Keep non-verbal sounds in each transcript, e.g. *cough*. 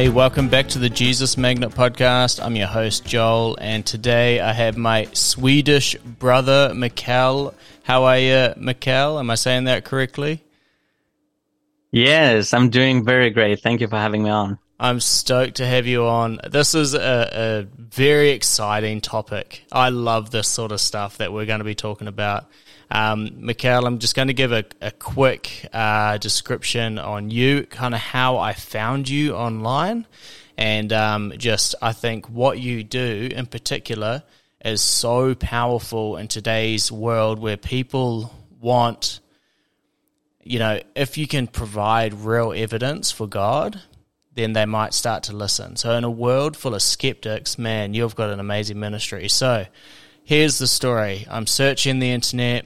Hey, welcome back to the Jesus Magnet podcast. I'm your host, Joel, and today I have my Swedish brother, Micael. How are you, Micael? Am I saying that correctly? Yes, I'm doing very great. Thank you for having me on. I'm stoked to have you on. This is a, a very exciting topic. I love this sort of stuff that we're going to be talking about. Um, Micael, I'm just going to give a, a quick uh, description on you, kind of how I found you online, and um, just I think what you do in particular is so powerful in today's world where people want, you know, if you can provide real evidence for God, then they might start to listen. So, in a world full of skeptics, man, you've got an amazing ministry. So, here's the story. I'm searching the internet.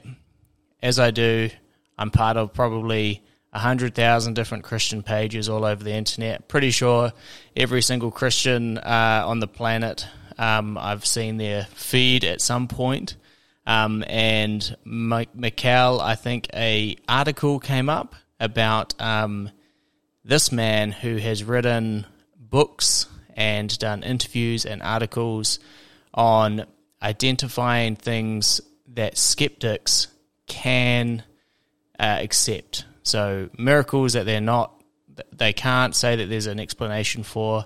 As I do, I'm part of probably 100,000 different Christian pages all over the internet. Pretty sure every single Christian uh, on the planet um, I've seen their feed at some point. Um, and Micael, I think a article came up about um, this man who has written books and done interviews and articles on identifying things that skeptics can uh, accept. So miracles that they're not, they can't say that there's an explanation for.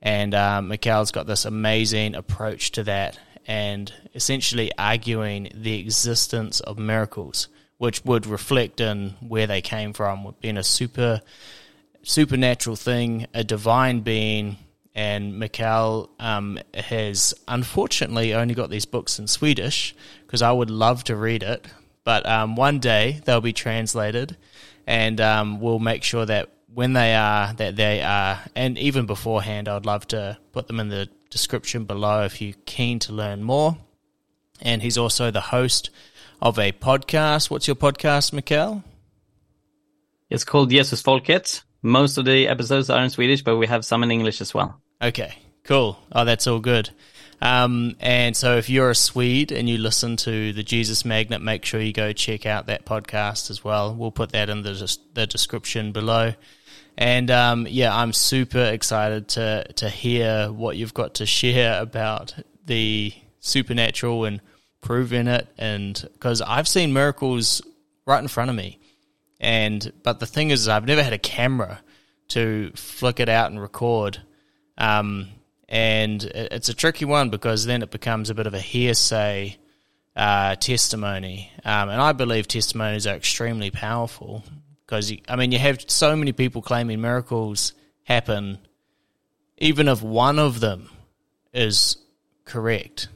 And um, Micael's got this amazing approach to that, and essentially arguing the existence of miracles, which would reflect in where they came from, being a super supernatural thing, a divine being and Micael um, has unfortunately only got these books in Swedish because I would love to read it. But um, one day they'll be translated, and um, we'll make sure that when they are, that they are, and even beforehand, I'd love to put them in the description below if you're keen to learn more. And he's also the host of a podcast. What's your podcast, Micael? It's called Jesus Folket. Most of the episodes are in Swedish, but we have some in English as well. Okay, cool. Oh, that's all good. Um, and so if you're a Swede and you listen to the Jesus Magnet, make sure you go check out that podcast as well. We'll put that in the, the description below. And um, yeah, I'm super excited to to hear what you've got to share about the supernatural and proving it. And because I've seen miracles right in front of me, and but the thing is, I've never had a camera to flick it out and record. Um, and it's a tricky one because then it becomes a bit of a hearsay uh, testimony. Um, and I believe testimonies are extremely powerful because, I mean, you have so many people claiming miracles happen, even if one of them is correct,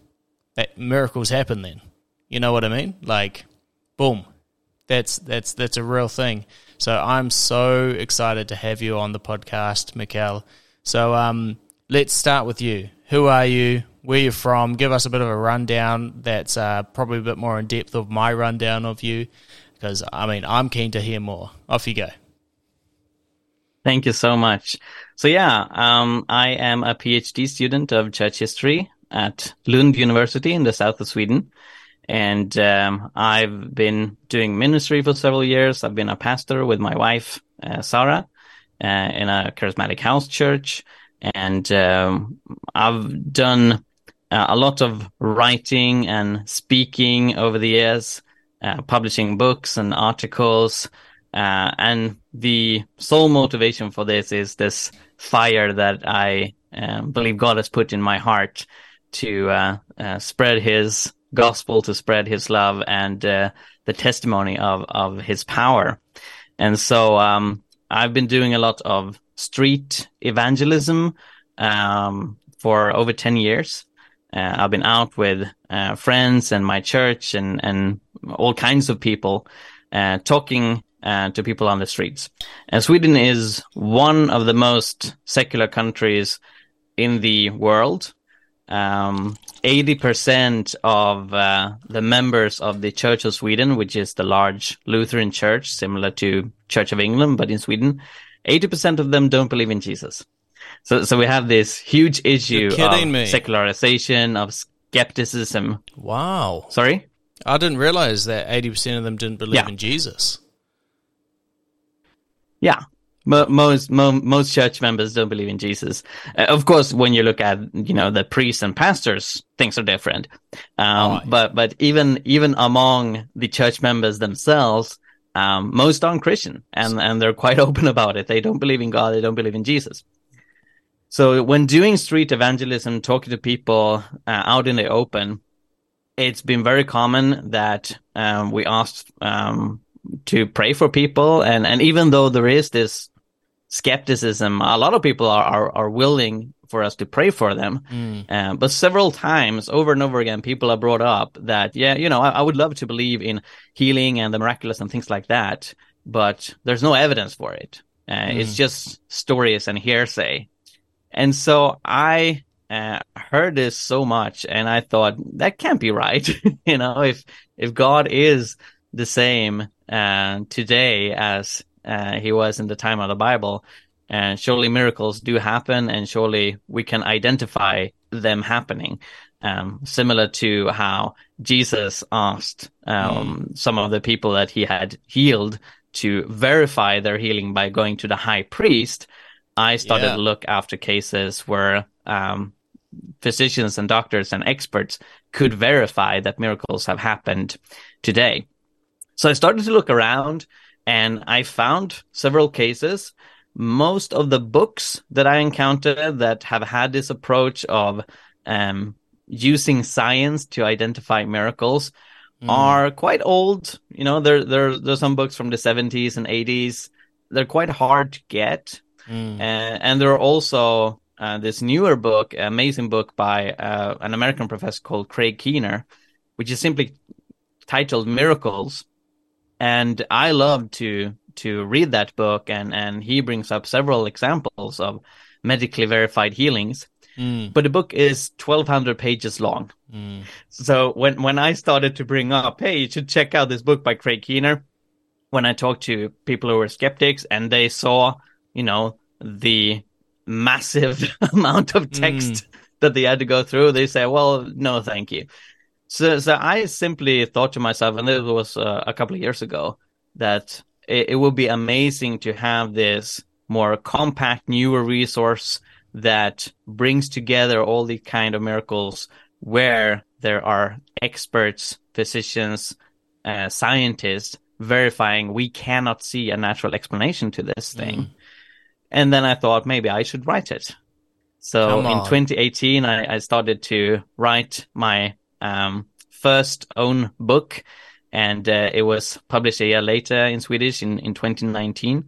that miracles happen then. You know what I mean? Like, boom. That's that's that's a real thing. So I'm so excited to have you on the podcast, Micael. So um, let's start with you. Who are you? Where you're from? Give us a bit of a rundown. That's uh, probably a bit more in depth of my rundown of you, because I mean I'm keen to hear more. Off you go. Thank you so much. So yeah, um, I am a PhD student of church history at Lund University in the south of Sweden. And um, I've been doing ministry for several years. I've been a pastor with my wife, uh, Sarah, uh, in a charismatic house church and um, I've done uh, a lot of writing and speaking over the years, uh, publishing books and articles. Uh, and the sole motivation for this is this fire that I um, believe God has put in my heart to uh, uh, spread His gospel, to spread His love, and the testimony of of His power. And so um, I've been doing a lot of street evangelism um, for over 10 years. Uh, I've been out with uh, friends and my church and, and all kinds of people uh, talking uh, to people on the streets. And Sweden is one of the most secular countries in the world. Um, 80% of uh, the members of the Church of Sweden, which is the large Lutheran church, similar to Church of England, but in Sweden, 80% of them don't believe in Jesus. So, so we have this huge issue of me. secularization, of skepticism. Wow. Sorry? I didn't realize that 80% of them didn't believe yeah. in Jesus. Yeah. Most most church members don't believe in Jesus. Uh, of course, when you look at you know the priests and pastors, things are different. Um, oh, But but even even among the church members themselves, um, most aren't Christian, and and they're quite *laughs* open about it. They don't believe in God. They don't believe in Jesus. So when doing street evangelism, talking to people uh, out in the open, it's been very common that um, we asked um, to pray for people, and and even though there is this skepticism. A lot of people are, are, are willing for us to pray for them. Mm. Uh, but several times over and over again, people are brought up that, yeah, you know, I, I, would love to believe in healing and the miraculous and things like that, but there's no evidence for it. Uh, mm. It's just stories and hearsay. And so I uh, heard this so much and I thought that can't be right. *laughs* you know, if, if God is the same uh, today as uh, he was in the time of the Bible. And surely miracles do happen, and surely we can identify them happening. Um, similar to how Jesus asked um, mm. some of the people that he had healed to verify their healing by going to the high priest. I started yeah. to look after cases where um, physicians and doctors and experts could verify that miracles have happened today. So I started to look around and I found several cases. Most of the books that I encountered that have had this approach of um, using science to identify miracles mm. are quite old. You know, there there there's some books from the 70s and 80s. They're quite hard to get, mm. uh, and there are also uh, this newer book, amazing book by uh, an American professor called Craig Keener, which is simply titled Miracles and I love to to read that book, and and he brings up several examples of medically verified healings. Mm. But the book is 1200 pages long. Mm. So when, when I started to bring up, hey, you should check out this book by Craig Keener, when I talked to people who were skeptics and they saw, you know, the massive *laughs* amount of text mm. that they had to go through, they say, well, no, thank you. So, so I simply thought to myself, and this was uh, a couple of years ago, that it, it would be amazing to have this more compact, newer resource that brings together all the kind of miracles where there are experts, physicians, uh, scientists verifying we cannot see a natural explanation to this thing. Mm. And then I thought maybe I should write it. So in 2018, I, I started to write my um, first own book, and uh, it was published a year later in Swedish in, in 2019,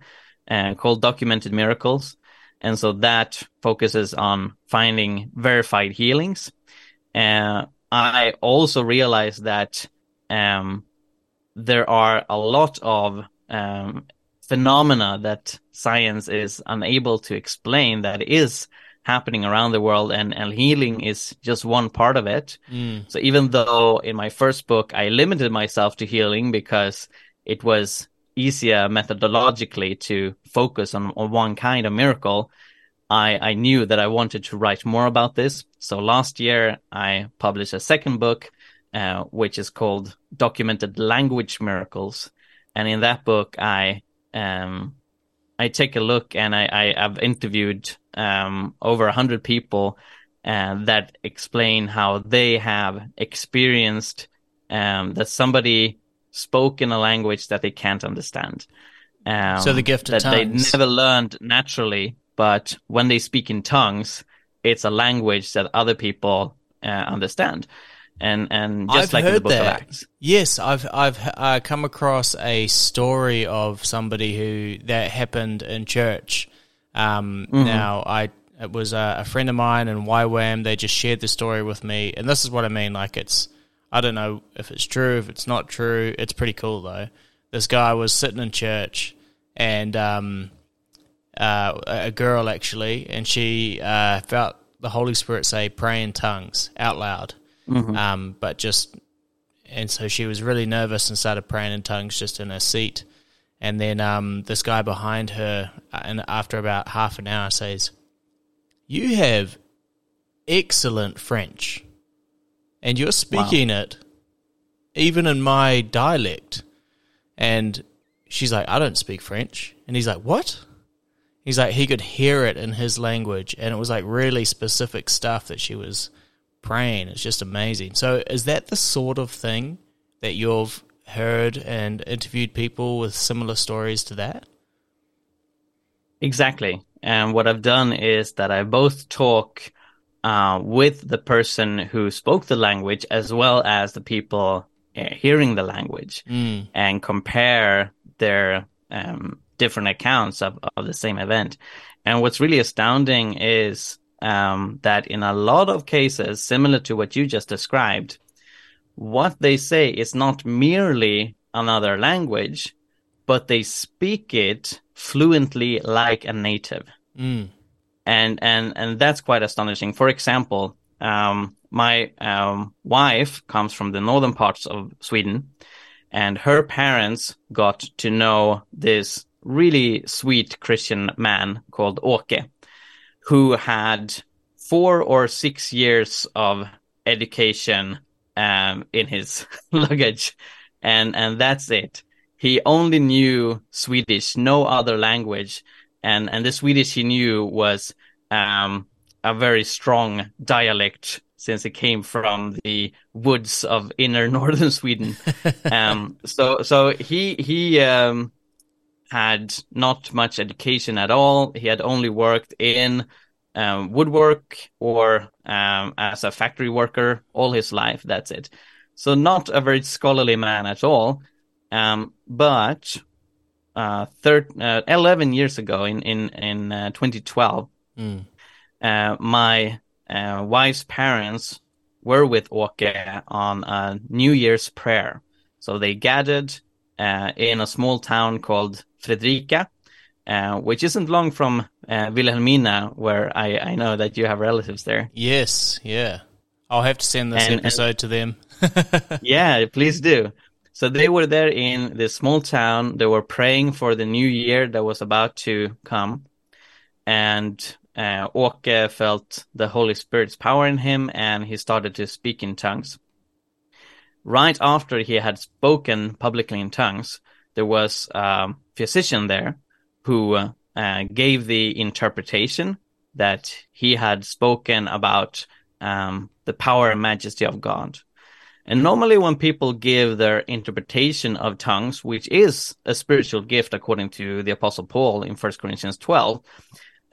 uh, called Documented Miracles. And so that focuses on finding verified healings. Uh, I also realized that um, there are a lot of um, phenomena that science is unable to explain that is happening around the world and, and healing is just one part of it. Mm. So even though in my first book I limited myself to healing because it was easier methodologically to focus on, on one kind of miracle, I, I knew that I wanted to write more about this. So last year I published a second book, uh, which is called Documented Language Miracles. And in that book, I, um, I take a look and I, I have interviewed um, over a hundred people uh, that explain how they have experienced um, that somebody spoke in a language that they can't understand. Um, so the gift that tongues. they never learned naturally, but when they speak in tongues, it's a language that other people uh, understand and and just I've like heard in the book that. of Acts. Yes, I've I've uh, come across a story of somebody who that happened in church. Um, mm-hmm. Now I it was a, a, friend of mine in YWAM. They just shared the story with me, and this is what I mean. Like it's I don't know if it's true, if it's not true. It's pretty cool though. This guy was sitting in church, and um, uh, a girl actually, and she uh, felt the Holy Spirit say, "Pray in tongues" out loud Mm-hmm. Um, but just, and so she was really nervous and started praying in tongues just in her seat. And then um, this guy behind her, uh, and after about half an hour, says, "You have excellent French, and you're speaking wow. it even in my dialect." And she's like, "I don't speak French," and he's like, "What?" He's like he could hear it in his language, and it was like really specific stuff that she was praying. It's just amazing. So, is that the sort of thing that you've heard and interviewed people with similar stories to that? Exactly. And what I've done is that I both talk uh, with the person who spoke the language as well as the people uh, hearing the language mm. and compare their um, different accounts of, of the same event. And what's really astounding is um, that in a lot of cases, similar to what you just described, what they say is not merely another language, but they speak it fluently like a native. Mm and and and that's quite astonishing. For example, um, my um, wife comes from the northern parts of Sweden, and her parents got to know this really sweet Christian man called Åke, who had four or six years of education um, in his *laughs* luggage, and and that's it. He only knew Swedish, no other language and and the Swedish he knew was um, a very strong dialect since it came from the woods of inner *laughs* northern Sweden. *laughs* um, so so he he um, had not much education at all. He had only worked in um, woodwork or um, as a factory worker all his life. That's it. So not a very scholarly man at all. Um, but uh, thir- uh, 11 years ago in in in uh, 2012 mm. Uh, my uh, wife's parents were with Åke on a New Year's prayer so they gathered uh, in a small town called Fredrika which isn't long from Vilhelmina where I, I know that you have relatives there yes yeah I'll have to send this and, episode and, to them *laughs* yeah please do so they were there in this small town. They were praying for the new year that was about to come. And uh, Åke felt the Holy Spirit's power in him and he started to speak in tongues. Right after he had spoken publicly in tongues, there was a physician there who uh, gave the interpretation that he had spoken about um, the power and majesty of God. And normally, when people give their interpretation of tongues, which is a spiritual gift according to the Apostle Paul in 1 Corinthians 12,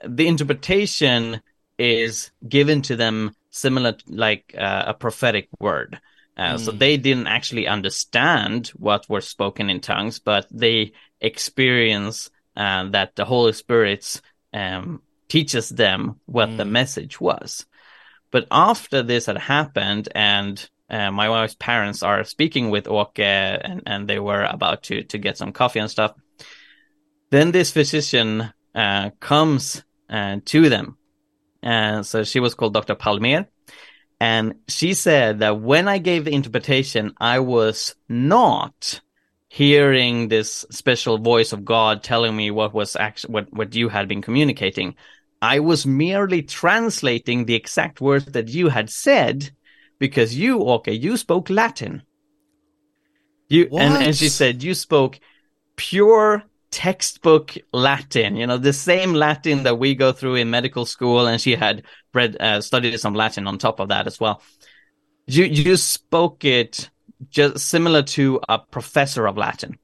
the interpretation is given to them similar like uh, a prophetic word. Uh, mm. So they didn't actually understand what was spoken in tongues, but they experience uh, that the Holy Spirit um, teaches them what mm. the message was. But after this had happened and uh, my wife's parents are speaking with Åke and, and they were about to, to get some coffee and stuff. Then this physician uh, comes uh, to them. And so she was called Dr. Palmer. And she said that when I gave the interpretation, I was not hearing this special voice of God telling me what was actually what, what you had been communicating. I was merely translating the exact words that you had said because you, okay, you spoke Latin. You and, and she said you spoke pure textbook Latin, you know, the same Latin that we go through in medical school. And she had read, uh, studied some Latin on top of that as well. You, you spoke it just similar to a professor of Latin.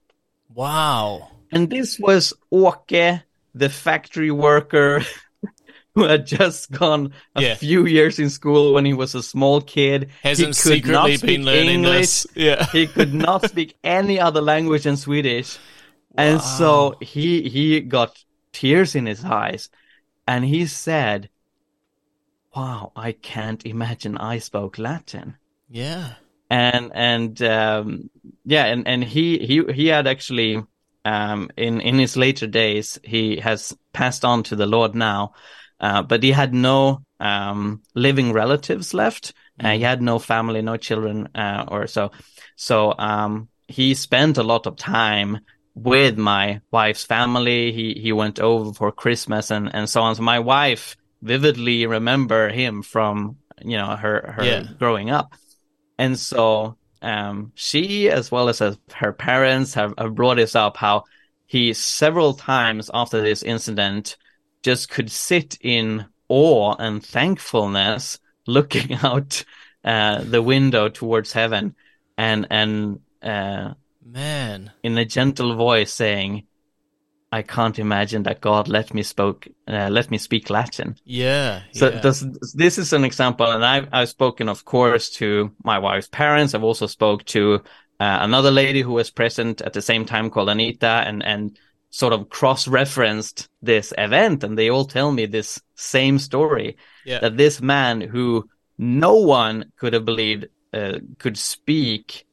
Wow. And this was Åke, the factory worker *laughs* who had just gone a yeah. few years in school when he was a small kid. Hasn't he could secretly not been learning English. this. Yeah. *laughs* he could not speak any other language than Swedish. Wow. And so he he got tears in his eyes and he said, Wow, I can't imagine I spoke Latin. Yeah. And and um, yeah, and, and he he he had actually um, in in his later days he has passed on to the Lord now uh, but he had no um, living relatives left. Uh, he mm. had no family, no children, uh, or so. So um, he spent a lot of time with my wife's family. He he went over for Christmas and and so on. So my wife vividly remember him from you know her her yeah. growing up, and so um, she as well as her parents have, have brought this up how he several times after this incident just could sit in awe and thankfulness looking *laughs* out uh, the window towards heaven and and uh, Man. in a gentle voice saying I can't imagine that God let me spoke uh, let me speak Latin. Yeah. So yeah. this this is an example, and I've I've spoken, of course, to my wife's parents. I've also spoke to uh, another lady who was present at the same time called Anita, and and sort of cross referenced this event, and they all tell me this same story yeah. that this man who no one could have believed uh, could speak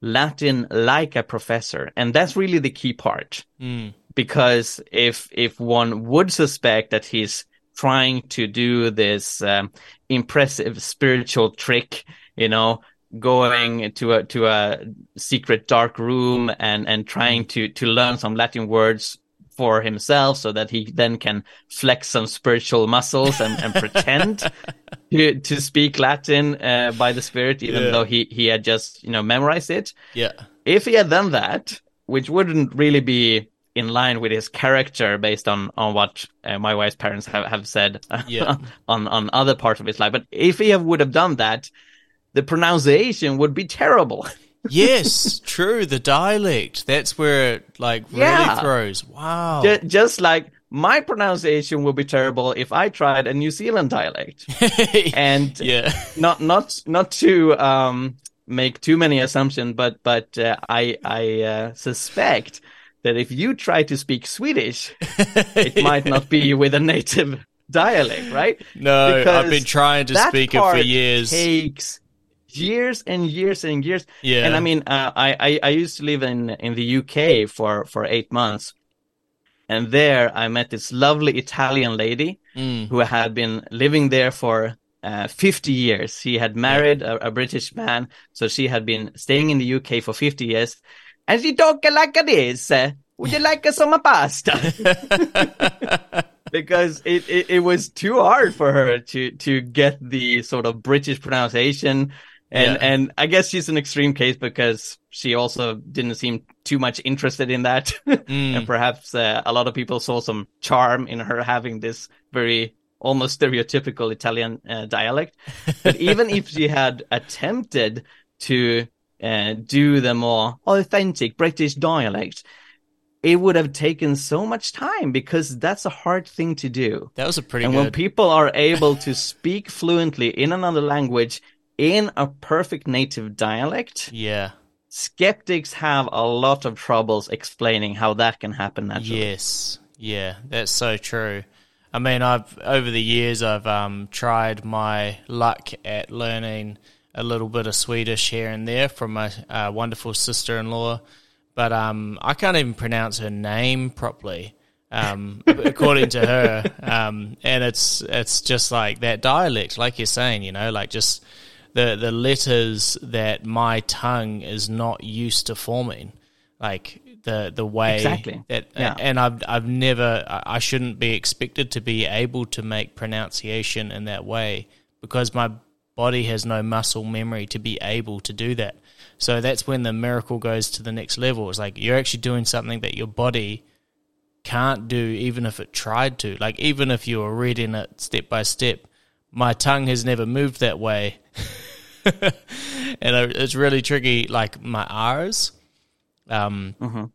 Latin like a professor, and that's really the key part Mm. Because if if one would suspect that he's trying to do this um, impressive spiritual trick, you know, going to a to a secret dark room and and trying to to learn some Latin words for himself so that he then can flex some spiritual muscles and, and pretend *laughs* to to speak Latin uh, by the Spirit, even Yeah. though he he had just you know memorized it Yeah. if he had done that, which wouldn't really be in line with his character based on on what uh, my wife's parents have, have said *laughs* Yeah. on on other parts of his life, but if he have, would have done that, the pronunciation would be terrible. *laughs* yes, true. The dialect. That's where it like really Yeah. throws. Wow. Ju- Just like my pronunciation would be terrible if I tried a New Zealand dialect, *laughs* and yeah. not not not to um make too many assumptions, but but uh, I I uh, suspect that if you try to speak Swedish, *laughs* it might not be with a native dialect, right? No, I've been trying to speak it for years. Takes years and years and years. Yeah. And I mean, uh, I, I I used to live in in the UK for for eight months, and there I met this lovely Italian lady Mm. who had been living there for uh, 50 years. She had married a, a British man, so she had been staying in the UK for 50 years. And she talked like this. uh, Would you like some pasta? *laughs* because it, it, it was too hard for her to, to get the sort of British pronunciation. And, Yeah. and I guess she's an extreme case because she also didn't seem too much interested in that. *laughs* Mm. and perhaps uh, a lot of people saw some charm in her having this very almost stereotypical Italian uh, dialect. But *laughs* even if she had attempted to uh, do the more authentic British dialect, it would have taken so much time because that's a hard thing to do. That was a pretty and when people are able to speak fluently in another language in a perfect native dialect, yeah. skeptics have a lot of troubles explaining how that can happen naturally. Yes. Yeah, that's so true. I mean, I've over the years I've um, tried my luck at learning a little bit of Swedish here and there from my uh, wonderful sister-in-law, but um, I can't even pronounce her name properly, um, *laughs* according to her. Um, and it's it's just like that dialect, like you're saying, you know, like just the the letters that my tongue is not used to forming, like the the way Exactly. that Yeah. and I've I've never I shouldn't be expected to be able to make pronunciation in that way because my body has no muscle memory to be able to do that. So that's when the miracle goes to the next level. It's like you're actually doing something that your body can't do even if it tried to. Like even if you were reading it step by step, my tongue has never moved that way. *laughs* and it's really tricky like my R's um Mhm.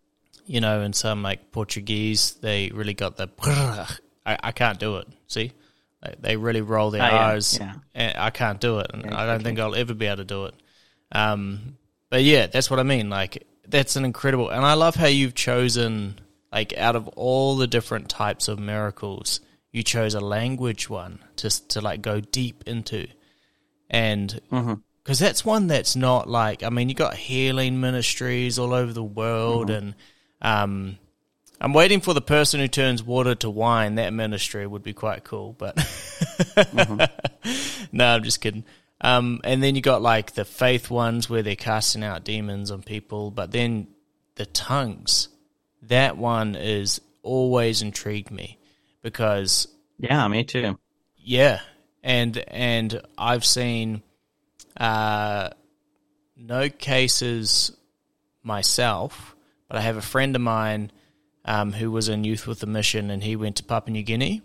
you know, in some like Portuguese, they really got the. *laughs* I, I can't do it. See, they, they really roll their Ah, yeah, R's. yeah. And I can't do it, and Yeah, I don't think I'll ever be able to do it. Um, but yeah, that's what I mean. Like that's an incredible, and I love how you've chosen like out of all the different types of miracles, you chose a language one to to like go deep into, and Mhm. because that's one that's not like I mean you got healing ministries all over the world and um I'm waiting for the person who turns water to wine. That ministry would be quite cool but *laughs* no I'm just kidding. Um and then you got like the faith ones where they're casting out demons on people but then the tongues. That one is always intrigued me because Yeah, me too. yeah, and and I've seen uh, no cases myself, but I have a friend of mine um, who was in youth with the mission, and he went to Papua New Guinea,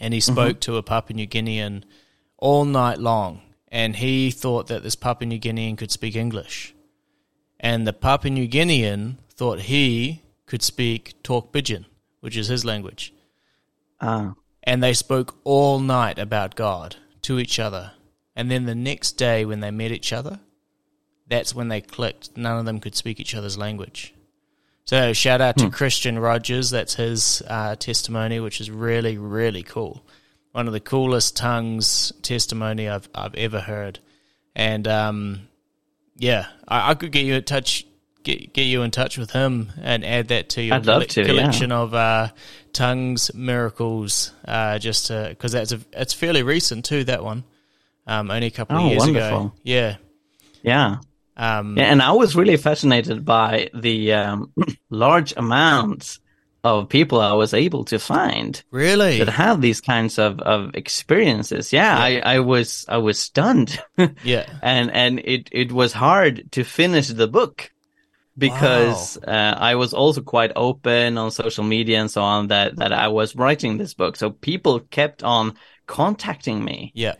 and he Mm-hmm. spoke to a Papua New Guinean all night long, and he thought that this Papua New Guinean could speak English, and the Papua New Guinean thought he could speak Talk Pidgin, which is his language, Ah, and they spoke all night about God to each other, and then the next day when they met each other, that's when they clicked. None of them could speak each other's language. So shout out to Christian Rogers. That's his uh, testimony, which is really really cool. One of the coolest tongues testimony I've I've ever heard, and um, yeah, I, I could get you in touch. Get, get you in touch with him and add that to your I'd love colle- to, yeah. collection of uh, tongues miracles. Uh, just because that's a it's fairly recent too. That one, um, only a couple of Oh, years ago. Yeah, yeah. Um, Yeah, and I was really fascinated by the um, *clears throat* large amounts of people I was able to find really. that have these kinds of, of experiences. Yeah, I, I was I was stunned, *laughs* yeah, and and it it was hard to finish the book because uh, I was also quite open on social media and so on that that I was writing this book. So people kept on contacting me yeah,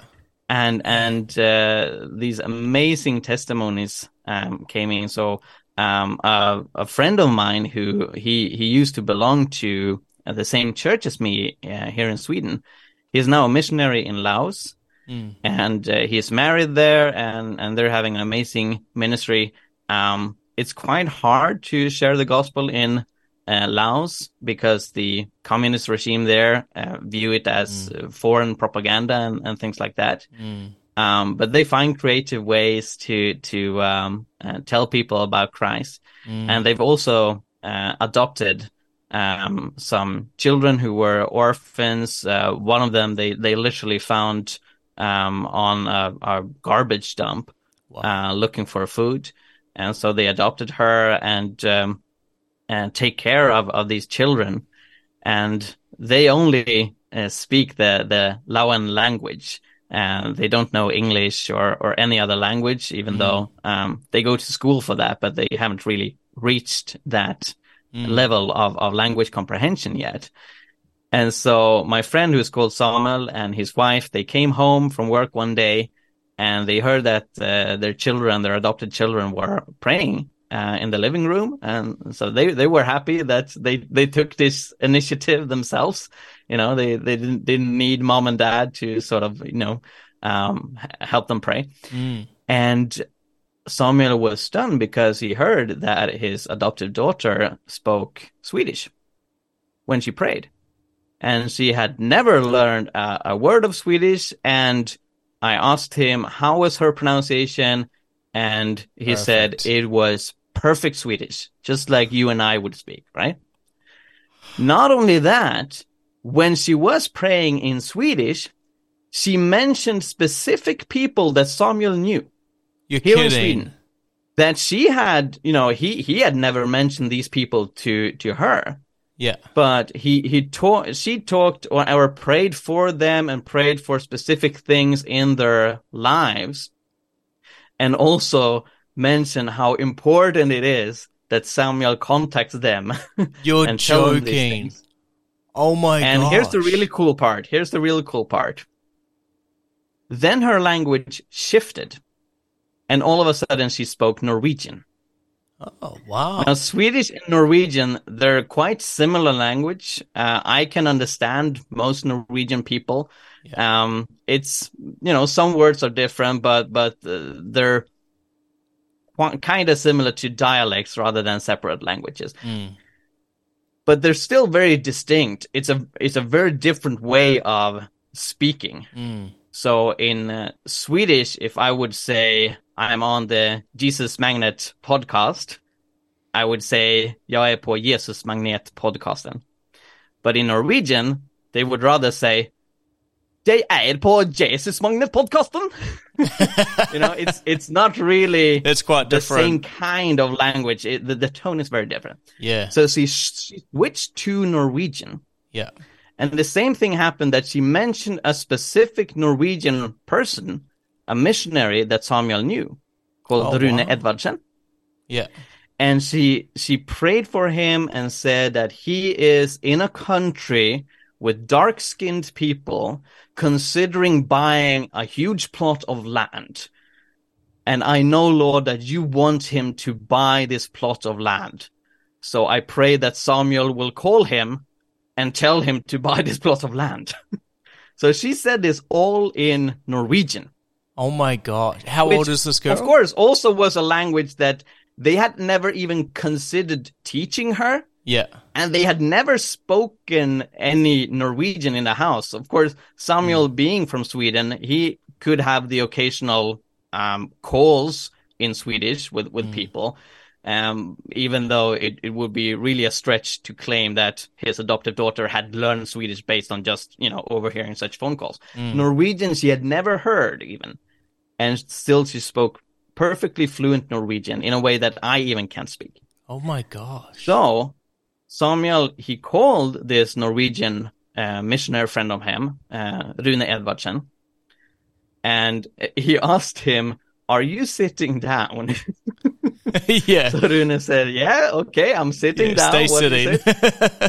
and and uh, these amazing testimonies um, came in. So um, uh, a friend of mine who he he used to belong to the same church as me uh, here in Sweden. He's now a missionary in Laos, Mm. and uh, he's married there, and and they're having an amazing ministry. Um, it's quite hard to share the gospel in uh, Laos because the communist regime there uh, view it as uh, foreign propaganda and, and things like that. Mm. Um, but they find creative ways to to um, uh, tell people about Christ, Mm. and they've also uh, adopted um, some children who were orphans. Uh, one of them they they literally found um, on a, a garbage dump Wow. uh, looking for food, and so they adopted her and um, and take care of of these children, and they only uh, speak the the Laoan language. And they don't know English or, or any other language, even though um, they go to school for that, but they haven't really reached that Mm. level of, of language comprehension yet. And so my friend who's called Samuel and his wife, they came home from work one day and they heard that uh, their children, their adopted children were praying uh, in the living room. And so they, they were happy that they, they took this initiative themselves. You know, they, they didn't, didn't need mom and dad to sort of, you know, um, help them pray. Mm. And Samuel was stunned because he heard that his adopted daughter spoke Swedish when she prayed. And she had never learned a, a word of Swedish. And I asked him, how was her pronunciation? And he said it was perfect Swedish, just like you and I would speak, right? Not only that, when she was praying in Swedish, she mentioned specific people that Samuel knew You're here in kidding. Sweden that she had, you know, he he had never mentioned these people to to her, Yeah. but he he taught she talked or, or prayed for them and prayed for specific things in their lives, and also mentioned how important it is that Samuel contacts them *laughs* You're and tell them joking. Oh my god. And here's the really cool part. Here's the really cool part. Then her language shifted, and all of a sudden she spoke Norwegian. Oh wow. Now, Swedish and Norwegian, they're quite similar language. Uh, I can understand most Norwegian people. Um, it's you know some words are different, but but uh, they're kind of similar to dialects rather than separate languages. Mm. But they're still very distinct. It's a it's a very different way of speaking. Mm. So in uh, Swedish, if I would say I'm on the Jesus Magnet podcast, I would say jag är på Jesus Magnet podcasten. But in Norwegian, they would rather say jag är på Jesus Magnet podcasten. you know, it's it's not really It's quite the same kind of language. It, the, the tone is very different. Yeah. So she, she switched to Norwegian. Yeah. And the same thing happened that she mentioned a specific Norwegian person, a missionary that Samuel knew, called Oh, Rune wow. Edvardsen. Yeah. and she she prayed for him and said that he is in a country with dark-skinned people considering buying a huge plot of land. And i know lord that you want him to buy this plot of land. So i pray that samuel will call him and tell him to buy this plot of land. *laughs* So she said this all in norwegian. Oh my god! How which, old is this girl? Of course, also was a language that they had never even considered teaching her, Yeah. and they had never spoken any Norwegian in the house. Of course, Samuel, being from Sweden, he could have the occasional um, calls in Swedish with with people. Um, even though it, it would be really a stretch to claim that his adoptive daughter had learned Swedish based on just, you know, overhearing such phone calls. Norwegian she had never heard even. And still she spoke perfectly fluent Norwegian in a way that I even can't speak. Oh my gosh. So Samuel, he called this Norwegian uh, missionary friend of him, uh, Rune Edvardsen, and he *laughs* asked him, are you sitting down? *laughs* yeah. So Rune said, yeah, okay, I'm sitting Yeah, down. Stay What sitting.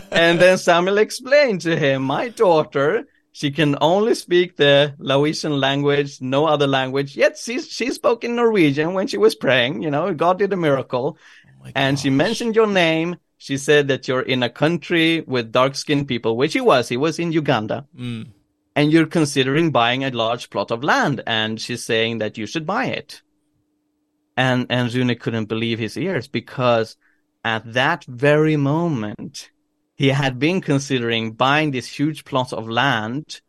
*laughs* and then Samuel explained to him, my daughter, she can only speak the Laotian language, no other language. Yet she, she spoke in Norwegian when she was praying. You know, God did a miracle. Oh and she mentioned your name. She said that you're in a country with dark skinned people, which he was. He was in Uganda. Mm. And you're considering buying a large plot of land. And she's saying that you should buy it. And, and Rune couldn't believe his ears because at that very moment, he had been considering buying this huge plot of land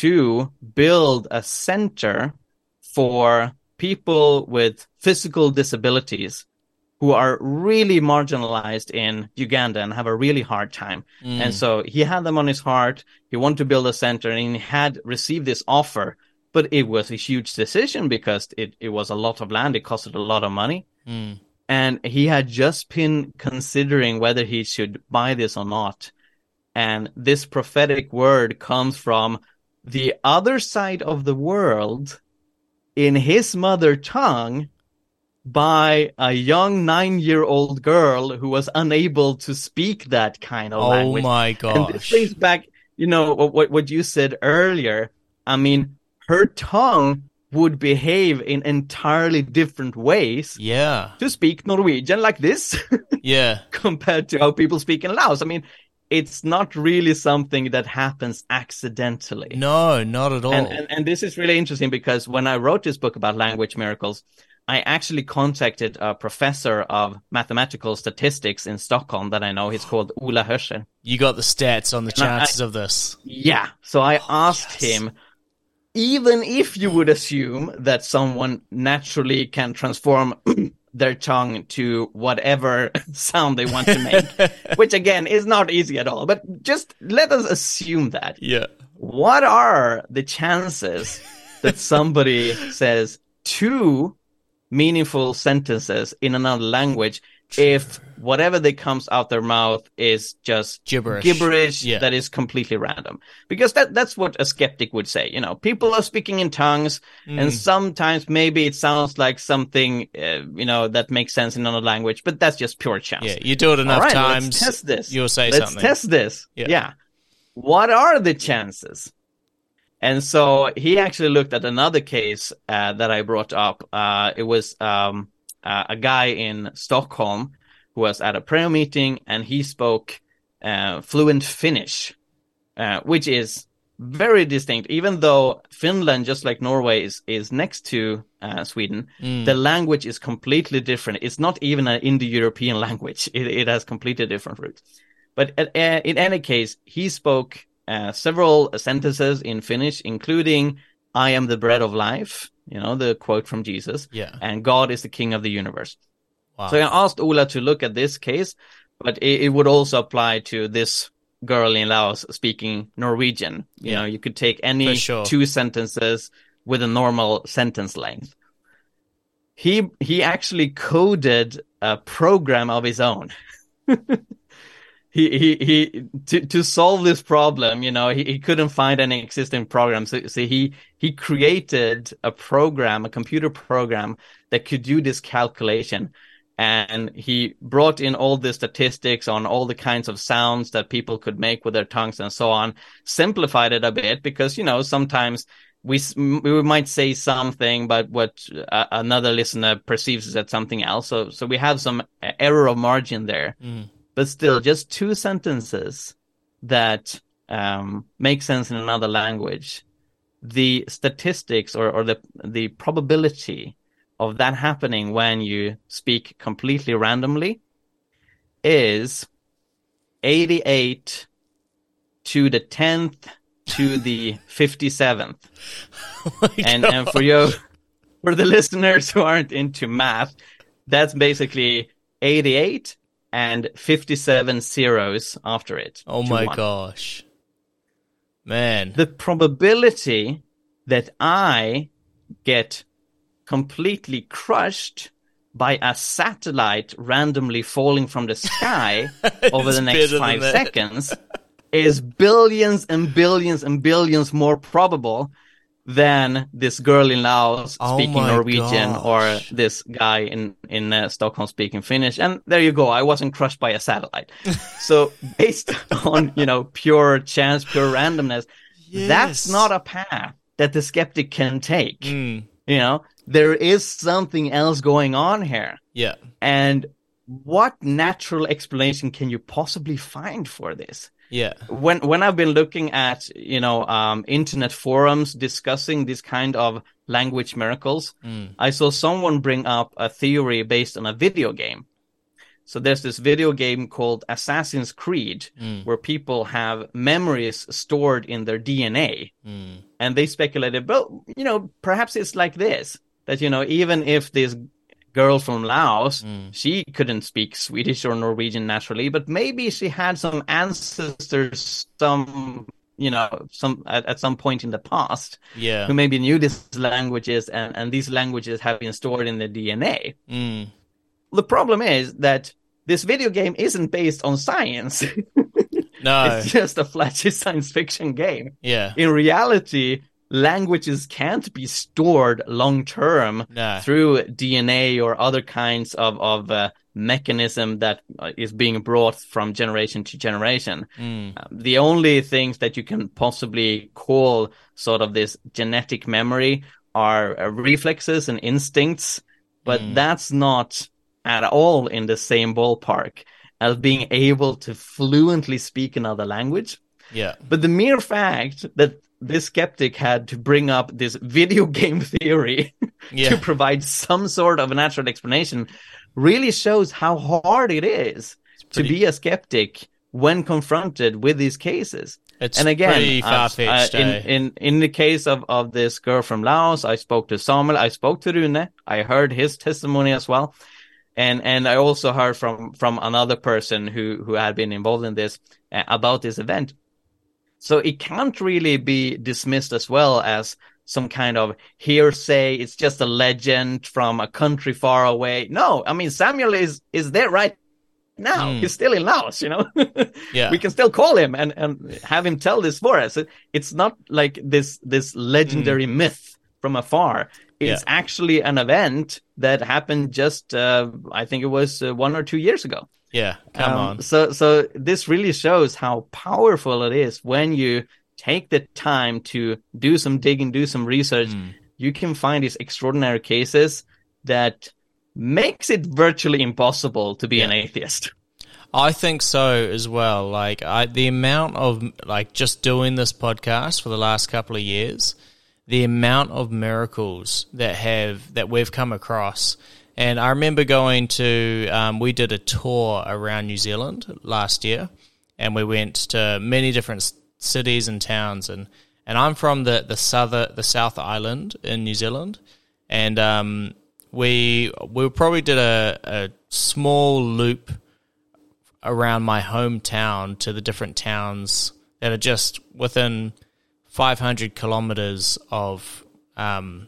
to build a center for people with physical disabilities who are really marginalized in Uganda and have a really hard time. Mm. And so he had them on his heart. He wanted to build a center and he had received this offer, but it was a huge decision because it, it was a lot of land. It costed a lot of money. Mm. And he had just been considering whether he should buy this or not. And this prophetic word comes from the other side of the world in his mother tongue by a young nine year old girl who was unable to speak that kind of Oh language. Oh my And this brings back, you know, what, what- what you said earlier. I mean, her tongue would behave in entirely different ways Yeah. to speak Norwegian like this *laughs* Yeah. compared to how people speak in Laos. I mean, it's not really something that happens accidentally. No, not at all. And, and, and this is really interesting because when I wrote this book about language miracles, I actually contacted a professor of mathematical statistics in Stockholm that I know. He's called Ola Hössjer. you got the stats on the And I- chances of this. Yeah. So I oh, asked yes. him, even if you would assume that someone naturally can transform *clears throat* their tongue to whatever *laughs* sound they want to make, *laughs* which again is not easy at all, but just let us assume that. Yeah. What are the chances that somebody says two meaningful sentences in another language if whatever that comes out their mouth is just Gibberish. gibberish Yeah. that is completely random because that that's what a skeptic would say you know people are speaking in tongues Mm. and sometimes maybe it sounds like something uh, you know that makes sense in another language but that's just pure chance Yeah. You do it enough right, times, let's test this you'll say let's something. test this Yeah. yeah. what are the chances and so he actually looked at another case uh, that I brought up. Uh, it was um, uh, a guy in Stockholm who was at a prayer meeting and he spoke uh, fluent Finnish, uh, which is very distinct. Even though Finland, just like Norway, is is next to uh, Sweden, Mm. the language is completely different. It's not even an Indo-European *laughs* language. It, it has completely different roots. But uh, uh, in any case, he spoke uh, several sentences in Finnish, including "I am the bread of life," you know, the quote from Jesus, Yeah. and God is the King of the universe. Wow. So I asked Ola to look at this case, but it, it would also apply to this girl in Laos speaking Norwegian. You Yeah. know, you could take any sure. two sentences with a normal sentence length. He he actually coded a program of his own. *laughs* he he he to to solve this problem, you know, he, he couldn't find any existing program. So, so he he created a program, a computer program that could do this calculation and he brought in all the statistics on all the kinds of sounds that people could make with their tongues and so on simplified it a bit because you know sometimes we we might say something but what uh, another listener perceives as something else so so we have some error of margin there Mm. But still just two sentences that um, make sense in another language. The statistics or, or the the probability of that happening when you speak completely randomly is 88 to the 10th to the 57th. *laughs* Oh and, and for you, for the *laughs* listeners who aren't into math, that's basically 88 and 57 zeros after it. Oh my one. gosh. Man. the probability that I get completely crushed by a satellite randomly falling from the sky *laughs* over the next five seconds is billions and billions and billions more probable than this girl in Laos Oh speaking Norwegian or this guy in in uh, Stockholm speaking Finnish. And there you go. I wasn't crushed by a satellite. *laughs* so based on you know pure chance, pure randomness, that's not a path that the skeptic can take. Mm. You know, there is something else going on here. Yeah. And what natural explanation can you possibly find for this? Yeah. When when I've been looking at, you know, um, internet forums discussing this kind of language miracles, Mm. I saw someone bring up a theory based on a video game. So there's this video game called Assassin's Creed Mm. where people have memories stored in their DNA Mm. and they speculated, well, you know, perhaps it's like this that you know, even if this girl from Laos, Mm. she couldn't speak Swedish or Norwegian naturally, but maybe she had some ancestors, some you know, some at, at some point in the past Yeah. who maybe knew these languages, and and these languages have been stored in the DNA. Mm. The problem is that this video game isn't based on science. *laughs* No. it's just a flashy *laughs* science fiction game Yeah. in reality, languages can't be stored long term No. through DNA or other kinds of of uh, mechanism that uh, being brought from generation to generation. Mm. Uh, the only things that you can possibly call sort of this genetic memory are uh, reflexes and instincts, but Mm. that's not at all in the same ballpark as being able to fluently speak another language. Yeah. But the mere fact that this skeptic had to bring up this video *laughs* game theory *laughs* Yeah. to provide some sort of a natural explanation really shows how hard it is to be a skeptic when confronted with these cases. It's and again, pretty uh, uh, in, eh? in in the case of, of this girl from Laos, I spoke to Samuel, I spoke to Rune, I heard his testimony as well, and and I also heard from from another person who who had been involved in this uh, about this event. So it can't really be dismissed as well as some kind of hearsay. It's just a legend from a country far away. No, I mean Samuel is is there right now. Hmm. He's still in Laos, you know. *laughs* Yeah. we can still call him and and have him tell this for us. It- It's not like this this legendary myth from afar. It's Yeah. actually an event that happened just uh, I think it was uh, one or two years ago. yeah. Come Um, on. So, so this really shows how powerful it is when you take the time to do some digging, do some research. Mm. You can find these extraordinary cases that makes it virtually impossible to be an atheist. I think so as well. Like I, the amount of like just doing this podcast for the last couple of years, the amount of miracles that have that we've come across. And I remember going to um, we did a tour around New Zealand last year, and we went to many different cities and towns. and And I'm from the the south the South Island in New Zealand, and um, we we probably did a, a small loop around my hometown to the different towns that are just within 500 kilometers of um,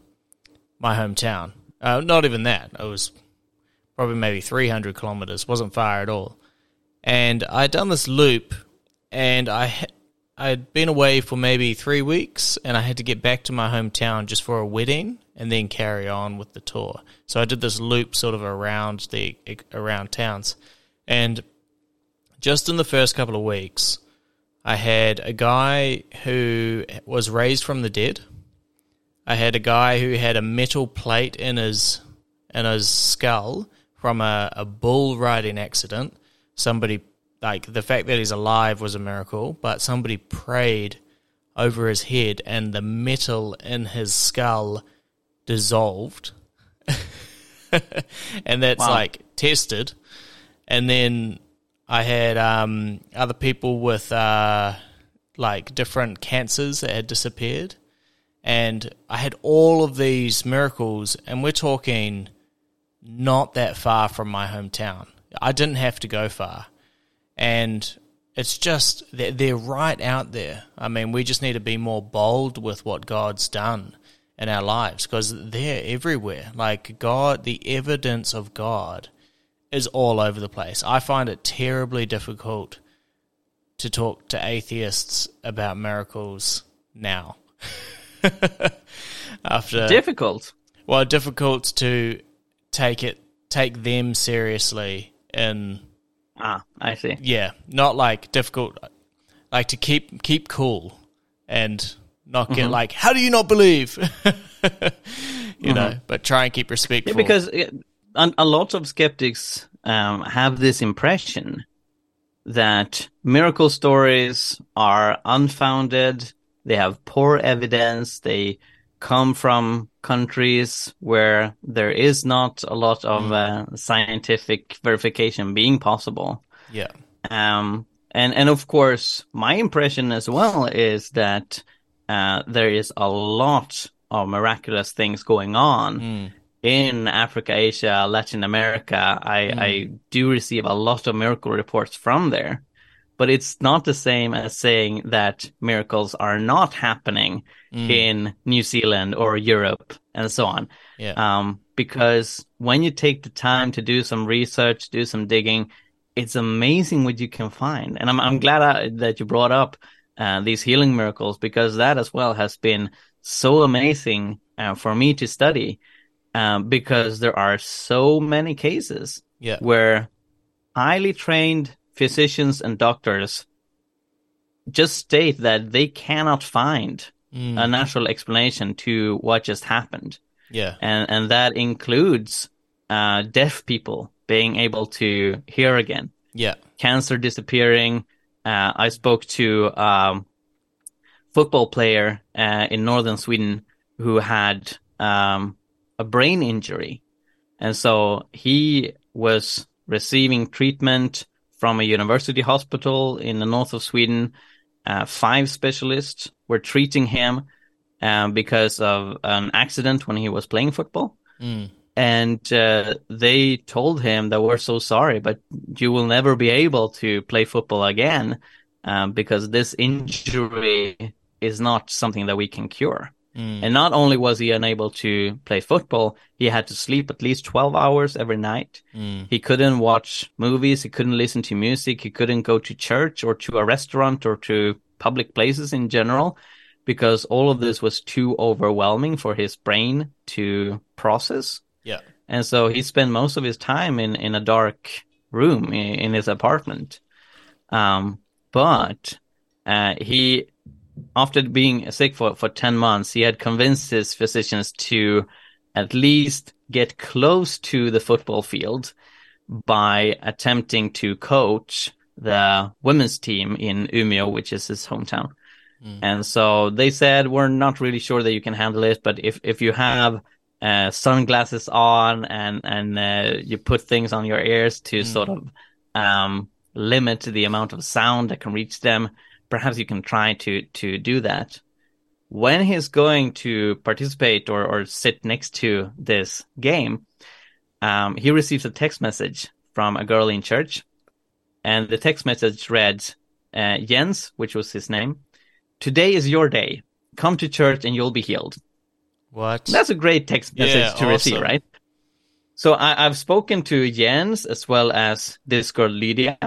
my hometown. Uh, not even that. It was probably maybe 300 kilometers. wasn't far at all. And I'd done this loop, and I I'd been away for maybe three weeks, and I had to get back to my hometown just for a wedding, and then carry on with the tour. So I did this loop sort of around the around towns, and just in the first couple of weeks, I had a guy who was raised from the dead. I had a guy who had a metal plate in his in his skull from a, a bull riding accident. Somebody like the fact that he's alive was a miracle, but somebody prayed over his head and the metal in his skull dissolved. *laughs* and that's wow. like tested. And then I had um, other people with uh, like different cancers that had disappeared. And I had all of these miracles, and we're talking not that far from my hometown. I didn't have to go far. And it's just, they're, they're right out there. I mean, we just need to be more bold with what God's done in our lives because they're everywhere. Like, God, the evidence of God is all over the place. I find it terribly difficult to talk to atheists about miracles now. *laughs* After difficult. Well, difficult to take it take them seriously in Ah, I see. Yeah, not like difficult like to keep keep cool and not get mm-hmm. like how do you not believe? *laughs* you mm-hmm. know, but try and keep respectful. Yeah, because a lot of skeptics um, have this impression that miracle stories are unfounded, they have poor evidence, they come from countries where there is not a lot of mm. uh, scientific verification being possible. Yeah. Um, and and of course, my impression as well is that uh, there is a lot of miraculous things going on. Mm in Africa, Asia, Latin America, I, mm. I do receive a lot of miracle reports from there. But it's not the same as saying that miracles are not happening mm. in New Zealand or Europe and so on. Yeah. Um, because when you take the time to do some research, do some digging, it's amazing what you can find. And I'm, I'm glad I, that you brought up uh, these healing miracles because that as well has been so amazing uh, for me to study um, because there are so many cases yeah. where highly trained physicians and doctors just state that they cannot find mm. a natural explanation to what just happened. Yeah. And and that includes uh, deaf people being able to hear again. Yeah. Cancer disappearing. Uh, I spoke to a um, football player uh, in northern Sweden who had um, a brain injury. And so he was receiving treatment from a university hospital in the north of Sweden. Uh, five specialists were treating him um, because of an accident when he was playing football. Mm. And uh, they told him that we're so sorry, but you will never be able to play football again um, because this injury is not something that we can cure. Mm. And not only was he unable to play football, he had to sleep at least 12 hours every night. Mm. He couldn't watch movies. He couldn't listen to music. He couldn't go to church or to a restaurant or to public places in general because all of this was too overwhelming for his brain to process. Yeah. And so he spent most of his time in, in a dark room in, in his apartment. Um, but uh, he after being sick for, for 10 months, he had convinced his physicians to at least get close to the football field by attempting to coach the women's team in Umeå, which is his hometown. Mm. And so they said, we're not really sure that you can handle it, but if, if you have uh, sunglasses on and, and uh, you put things on your ears to mm. sort of um, limit the amount of sound that can reach them, perhaps you can try to to do that. When he's going to participate or, or sit next to this game, um, he receives a text message from a girl in church, and the text message read, uh, "Jens, which was his name, today is your day. Come to church and you'll be healed." What? That's a great text message yeah, to awesome. receive, right? So I, have spoken to Jens as well as this girl Lydia,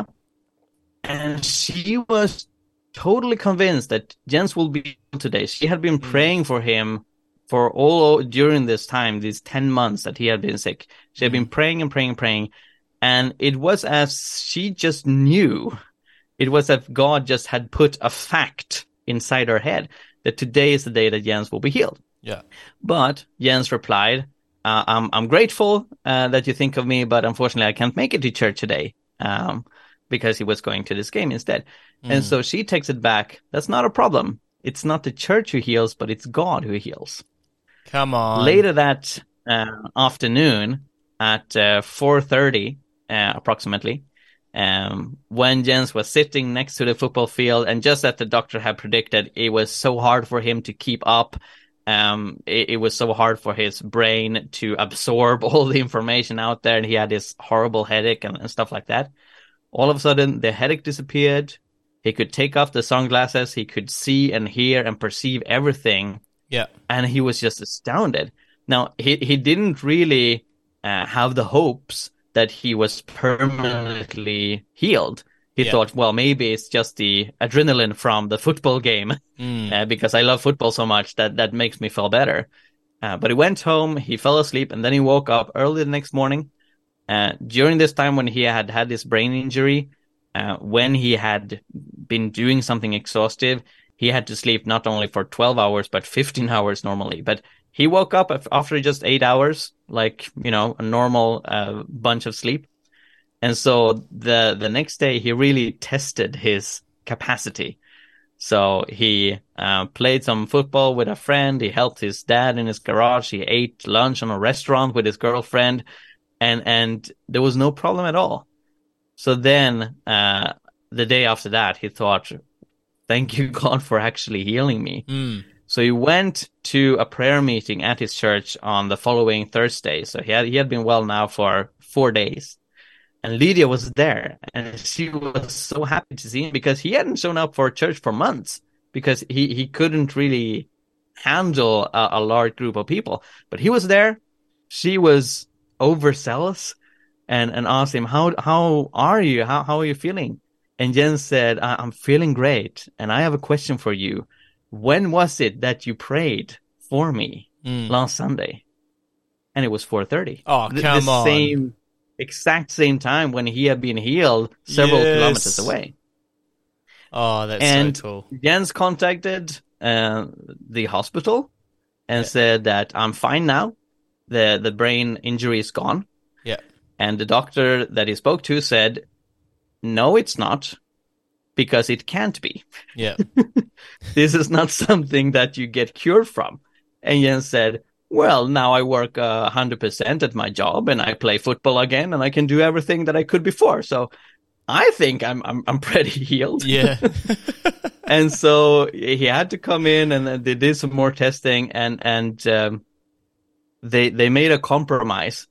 and she was totally convinced that Jens will be today. She had been praying for him for all during this time, these 10 months that he had been sick. She had been praying and praying and praying. And it was as she just knew, it was as God just had put a fact inside her head that today is the day that Jens will be healed. Yeah. But Jens replied, uh, I'm, I'm grateful uh, that you think of me, but unfortunately I can't make it to church today um, because he was going to this game instead. And so she takes it back. That's not a problem. It's not the church who heals, but it's God who heals. Come on. Later that uh, afternoon at uh, 4.30 uh, approximately, um, when Jens was sitting next to the football field and just as the doctor had predicted, it was so hard for him to keep up. Um, it, it was so hard for his brain to absorb *laughs* all the information out there and he had this horrible headache and, and stuff like that. All of a sudden, the headache disappeared. He could take off the sunglasses. He could see and hear and perceive everything Yeah. and he was just astounded. Now he he didn't really uh, have the hopes that he was permanently healed. He Yeah. thought, well, maybe it's just the adrenaline from the football game, *laughs* Mm. uh, because I love football so much that that makes me feel better. Uh, but he went home, he fell asleep, and then he woke up early the next morning. Uh, during this time when he had had this brain injury, uh, when he had been doing something exhaustive, he had to sleep not only for 12 hours, but 15 *laughs* hours normally. But he woke up after just eight hours, like, you know, a normal uh, bunch of sleep. And so the, the next day, he really tested his capacity. So he uh, played some football with a friend. He helped his dad in his garage. He ate lunch on a restaurant with his girlfriend, and and there was no problem at all. So then, uh, the day after that, he thought, "Thank you, *laughs* God, for actually healing me." Mm. So he went to a prayer meeting at his church on the following Thursday. So he had he had been well now for four days. And Lydia was there and she was so happy to see him because he hadn't shown up for church for months because he, he couldn't really handle a, a large group of people. But he was there. She was overzealous and, and asked him, how, how are you? How, how are you feeling? And Jens said, I'm feeling great. And I have a question for you. When was it that you prayed for me Mm. last Sunday? And it was 4:30. Oh, The- come the on. Same, exact same time when he had been healed several Yes. kilometers away. Oh, that's And- so cool. Jens contacted uh, the hospital and Yeah. said that I'm fine now. The The brain injury is gone. Yeah. And the doctor that he spoke to said, "No, it's not, because it can't be. Yeah. *laughs* This is not something that you get cured from." And Jens said, "Well, now I work uh, hundred percent at my job, and I play football again, and I can do everything that I could before. So." I think I'm I'm I'm pretty *laughs* healed. Yeah. *laughs* and so he had to come in and they did some more testing and and um, they they made a compromise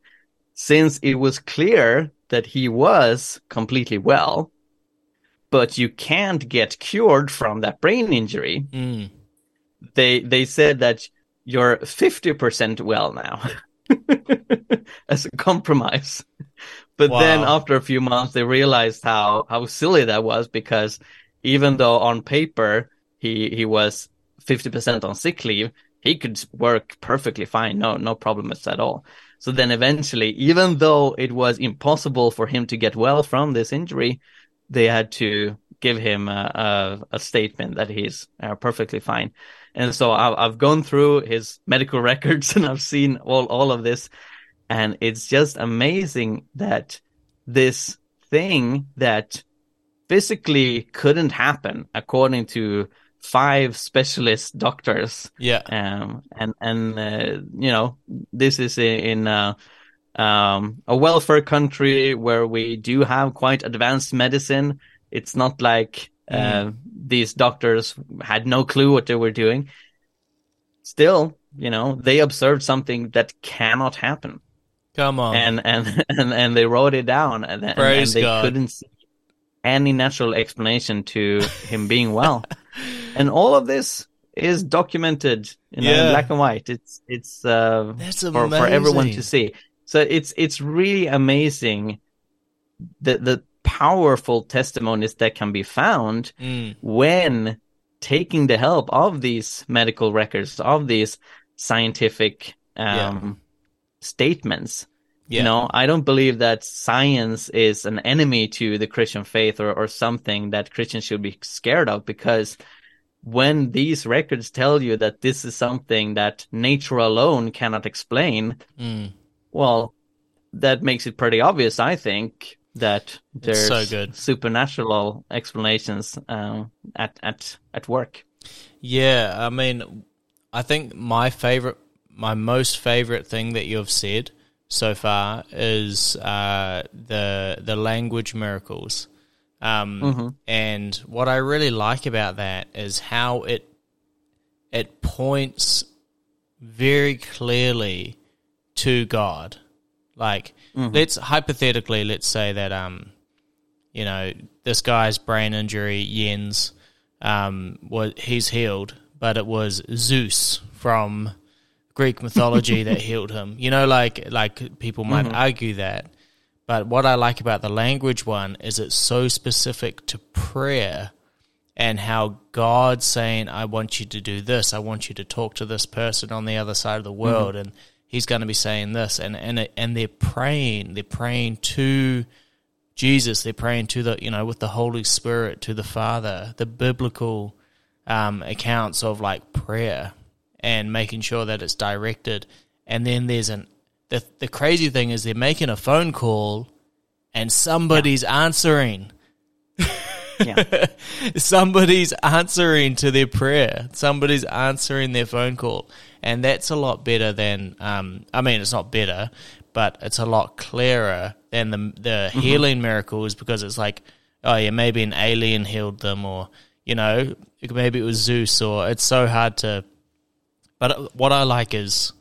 since it was clear that he was completely well but you can't get cured from that brain injury. Mm. they they said that you're 50% well now *laughs* as a compromise. But then after a few months they realized how how silly that was because even though on paper he he was 50% on sick leave he could work perfectly fine no no problems at all so then eventually even though it was impossible for him to get well from this injury they had to give him a, a, a statement that he's uh, perfectly fine and so I've, I've gone through his medical *laughs* records and I've seen all, all of this. And it's just amazing that this thing that physically couldn't happen according to five specialist doctors. Yeah. Um, and, and, uh, you know, this is in, uh, um, a welfare country where we do have quite advanced medicine. It's not like, uh, these doctors had no clue what they were doing. Still, you know, they observed something that cannot happen, Come on. and and *laughs* and and they wrote it down, and, and, and they God. couldn't see any natural explanation to him being well. *laughs* and all of this is documented you know, Yeah. in black and white. It's it's uh, for, for everyone to see. So it's it's really amazing the the powerful testimonies that can be found Mm. when taking the help of these medical records, of these scientific um, statements. Yeah. You know, I don't believe that science is an enemy to the Christian faith or, or something that Christians should be scared of because when these records tell you that this is something that nature alone cannot explain, Mm. well, that makes it pretty obvious, I think, that there's so good. supernatural explanations um, at at at work. Yeah, I mean, I think my favorite, my most favorite thing that you've said so far is uh, the the language miracles. Um, And what I really like about that is how it it points very clearly to God. Like, let's hypothetically, let's say that um, you know, this guy's brain injury, Jens, um, was he's healed, but it was Zeus from Greek mythology that *laughs* healed him. You know, like like people might argue that, but what I like about the language one is it's so specific to prayer and how God's saying, "I want you to do this. I want you to talk to this person on the other side of the world," and He's going to be saying this, and and and they're praying. They're praying to Jesus. They're praying to the you know with the Holy Spirit to the Father. The biblical um, accounts of like prayer and making sure that it's directed. And then there's an the the crazy thing is they're making a phone call, and somebody's answering. *laughs* Yeah. *laughs* somebody's answering to their prayer. Somebody's answering their phone call, and that's a lot better than. Um, I mean, it's not better, but it's a lot clearer than the the healing miracles because it's like, oh yeah, maybe an alien healed them, or you know, maybe it was Zeus, or it's so hard to. But what I like is.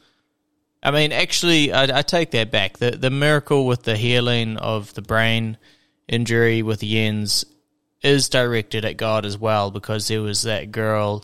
I mean, actually, I, I take that back. The the miracle with the healing of the brain injury with Jens is directed at God as well because there was that girl